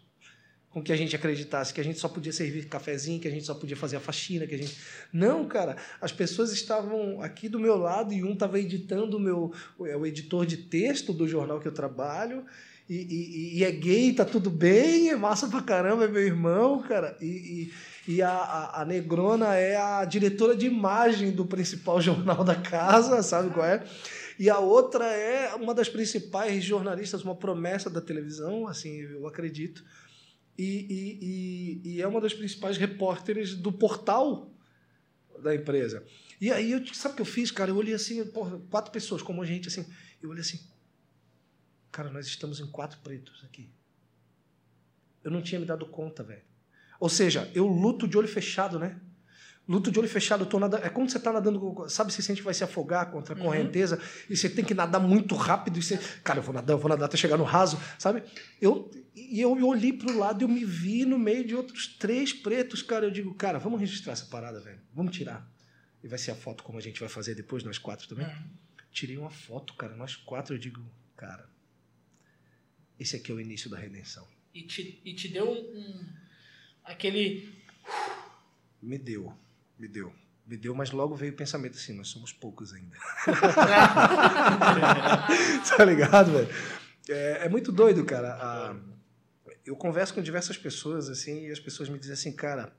Speaker 3: com que a gente acreditasse que a gente só podia servir cafezinho, que a gente só podia fazer a faxina, que a gente... Não, cara, as pessoas estavam aqui do meu lado e um estava editando o meu... é o editor de texto do jornal que eu trabalho e, e- e é gay, tá tudo bem, é massa pra caramba, é meu irmão, cara. E, e, e a, a, a Negrona é a diretora de imagem do principal jornal da casa, sabe qual é? E a outra é uma das principais jornalistas, uma promessa da televisão, assim, eu acredito. E, e, e, é uma das principais repórteres do portal da empresa. E aí, eu, sabe o que eu fiz, cara? Eu olhei assim, porra, quatro pessoas como a gente, assim. Eu olhei assim, cara, nós estamos em quatro pretos aqui. Eu não tinha me dado conta, velho. Ou seja, eu luto de olho fechado, né? Luto de olho fechado, tô nadando. É como você tá nadando, sabe, você sente que vai se afogar contra a correnteza e você tem que nadar muito rápido e você, cara, eu vou nadar, eu vou nadar até chegar no raso, sabe? Eu e eu olhei pro lado e eu me vi no meio de outros três pretos, cara, eu digo, cara, vamos registrar essa parada, velho. Vamos tirar. E vai ser a foto como a gente vai fazer depois nós quatro também. Tirei uma foto, cara, nós quatro, eu digo, cara, esse aqui é o início da redenção.
Speaker 4: E te, e te deu um- aquele.
Speaker 3: Me deu, me deu. Me deu, mas logo veio o pensamento assim, nós somos poucos ainda. tá ligado, velho? É, é muito doido, cara. A- eu converso com diversas pessoas, assim, e as pessoas me dizem assim, cara,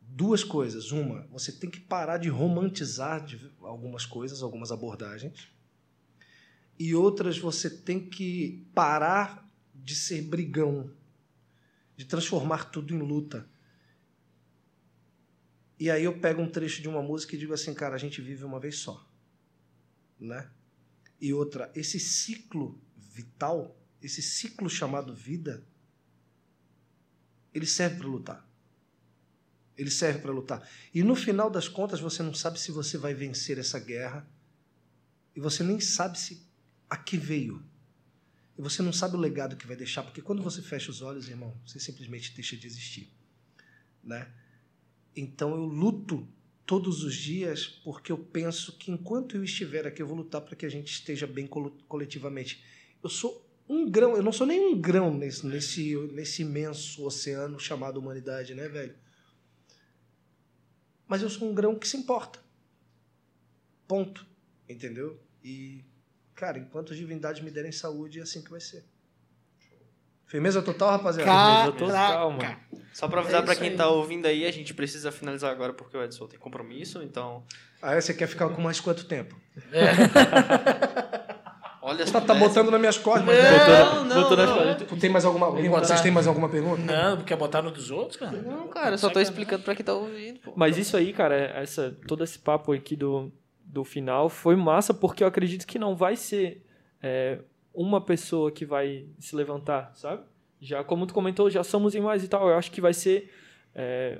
Speaker 3: duas coisas. Uma, você tem que parar de romantizar de- algumas coisas, algumas abordagens. E outras, você tem que parar de ser brigão, de transformar tudo em luta. E aí eu pego um trecho de uma música e digo assim, cara, a gente vive uma vez só, né? E outra, esse ciclo vital, esse ciclo chamado vida, ele serve para lutar. Ele serve para lutar. E no final das contas, você não sabe se você vai vencer essa guerra e você nem sabe se a que veio. E você não sabe o legado que vai deixar, porque quando você fecha os olhos, irmão, você simplesmente deixa de existir, né? Então eu luto todos os dias porque eu penso que enquanto eu estiver aqui eu vou lutar para que a gente esteja bem coletivamente. Eu sou um grão, eu não sou nem um grão nesse, nesse, nesse imenso oceano chamado humanidade, né, velho? Mas eu sou um grão que se importa. Ponto. Entendeu? E, cara, enquanto as divindades me derem saúde, é assim que vai ser. Firmeza total, rapaziada?
Speaker 2: Cara, total, mano.
Speaker 1: Só pra avisar
Speaker 3: É
Speaker 1: pra quem
Speaker 3: aí.
Speaker 1: tá ouvindo aí, a gente precisa finalizar agora porque o Edson tem compromisso, então.
Speaker 3: Aí você quer ficar com mais quanto tempo?
Speaker 1: Olha
Speaker 3: Tá, tá botando nas minhas costas, mas.
Speaker 1: Não, não,
Speaker 2: Botou nas
Speaker 1: não.
Speaker 2: costas.
Speaker 3: Tu tem mais alguma. Vocês têm mais alguma pergunta?
Speaker 4: Não, quer botar no dos outros, cara?
Speaker 1: Não, cara, eu só tô explicando pra quem tá ouvindo, pô.
Speaker 2: Mas isso aí, cara, essa, todo esse papo aqui do, do final foi massa porque eu acredito que não vai ser é, uma pessoa que vai se levantar, sabe? Já, como tu comentou, já somos em mais e tal. Eu acho que vai ser. é,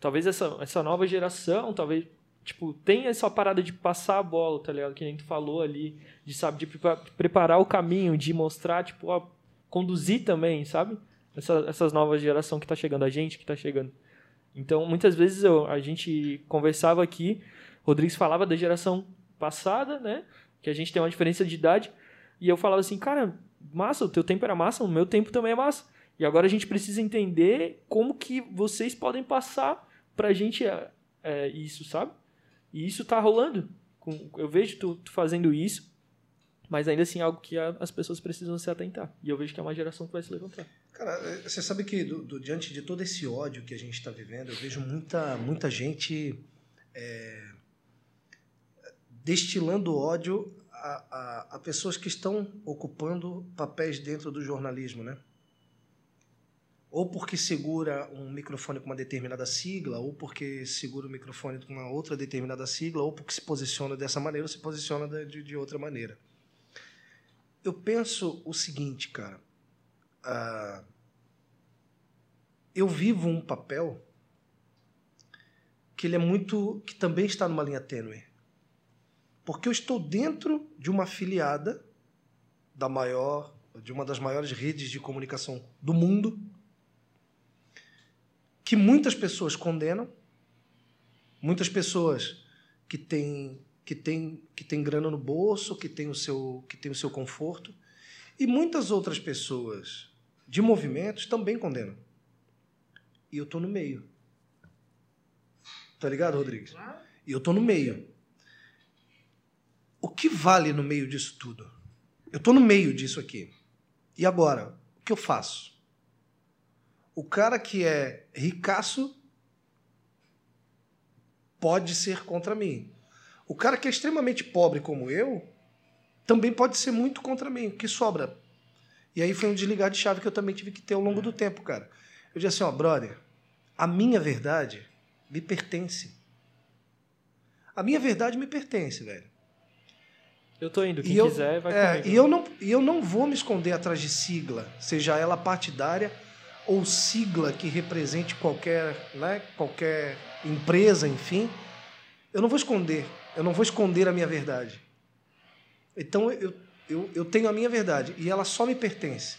Speaker 2: talvez essa, essa nova geração, talvez. Tipo, tem essa parada de passar a bola, tá ligado? Que nem tu falou ali, de, sabe, de prepa- preparar o caminho, de mostrar, tipo, conduzir também, sabe? Essa, essas novas geração que tá chegando, a gente que tá chegando. Então, muitas vezes eu- a gente conversava aqui, Rodrigues falava da geração passada, né? Que a gente tem uma diferença de idade. E eu falava assim, cara, massa, o teu tempo era massa, o meu tempo também é massa. E agora a gente precisa entender como que vocês podem passar pra gente é, é, isso, sabe? E isso tá rolando. Eu vejo tu, tu fazendo isso, mas ainda assim é algo que a- as pessoas precisam se atentar. E eu vejo que é uma geração que vai se levantar.
Speaker 3: Cara, eh, você sabe que do- do- diante de todo esse ódio que a gente está vivendo, eu vejo muita, muita gente eh, destilando ódio a, a- pessoas que estão ocupando papéis dentro do jornalismo, né? Ou porque segura um microfone com uma determinada sigla, ou porque segura o microfone com uma outra determinada sigla, ou porque se posiciona dessa maneira ou se posiciona de- de, outra maneira. Eu penso o seguinte, cara. ah, eu vivo um papel que ele é muito que também está numa linha tênue. Porque eu estou dentro de uma afiliada da maior de uma das maiores redes de comunicação do mundo que muitas pessoas condenam, muitas pessoas que têm que têm que têm grana no bolso, que têm o seu que têm o seu conforto, e muitas outras pessoas de movimentos também condenam. E eu tô no meio. Tá ligado, Rodrigues? E eu tô no meio. O que vale no meio disso tudo? Eu tô no meio disso aqui. E agora, o que eu faço? O cara que é ricaço pode ser contra mim. O cara que é extremamente pobre como eu também pode ser muito contra mim. O que sobra? E aí foi um desligar de chave que eu também tive que ter ao longo do tempo, cara. Eu disse assim, ó, brother, a minha verdade me pertence. A minha verdade me pertence, velho.
Speaker 2: Eu tô indo, quem
Speaker 3: E eu,
Speaker 2: quiser vai
Speaker 3: é,
Speaker 2: comigo.
Speaker 3: e eu não e eu não vou me esconder atrás de sigla, seja ela partidária ou sigla que represente qualquer, né, qualquer empresa, enfim. Eu não vou esconder, eu não vou esconder a minha verdade. Então eu, eu, eu tenho a minha verdade e ela só me pertence.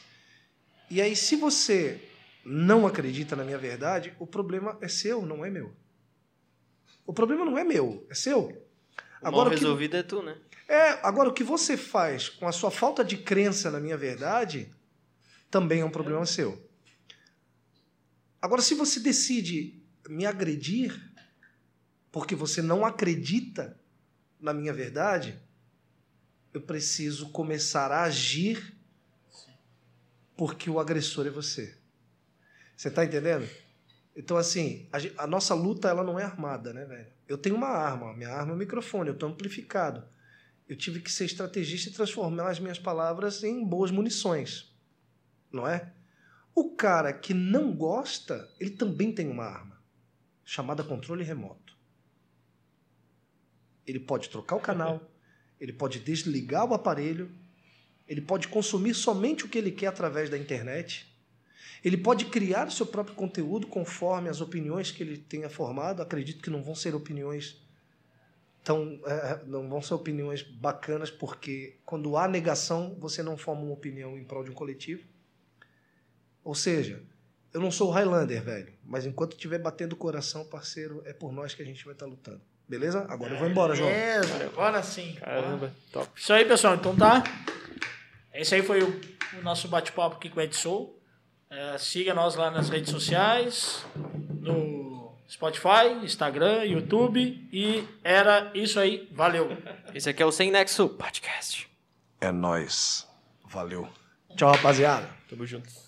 Speaker 3: E aí, se você não acredita na minha verdade, o problema é seu, não é meu. O problema não é meu, é seu.
Speaker 1: O mal
Speaker 3: Agora, o que-
Speaker 1: resolvido é tu, né?
Speaker 3: É, agora o que você faz com a sua falta de crença na minha verdade também é um problema seu. Agora, se você decide me agredir porque você não acredita na minha verdade, eu preciso começar a agir porque o agressor é você. Você tá entendendo? Então, assim, a, nossa luta ela não é armada, né, velho? Eu tenho uma arma, minha arma é o microfone, eu tô amplificado. Eu tive que ser estrategista e transformar as minhas palavras em boas munições. Não é? O cara que não gosta, ele também tem uma arma, chamada controle remoto. Ele pode trocar o canal, ele pode desligar o aparelho, ele pode consumir somente o que ele quer através da internet. Ele pode criar o seu próprio conteúdo conforme as opiniões que ele tenha formado. Acredito que não vão ser opiniões tão, é, não vão ser opiniões bacanas, porque quando há negação, você não forma uma opinião em prol de um coletivo. Ou seja, eu não sou o Highlander, velho, mas enquanto estiver batendo o coração, parceiro, é por nós que a gente vai estar lutando. Beleza? Agora eu vou embora, João.
Speaker 4: Beleza, agora sim.
Speaker 2: Caramba, top.
Speaker 4: Isso aí, pessoal. Então tá. Esse aí foi o, o nosso bate-papo aqui com o Edson. É, siga nós lá nas redes sociais, Spotify, Instagram, YouTube. E era isso aí. Valeu.
Speaker 1: Esse aqui é o Sem Nexo Podcast.
Speaker 3: É nós. Valeu. Tchau, rapaziada.
Speaker 2: Tamo juntos.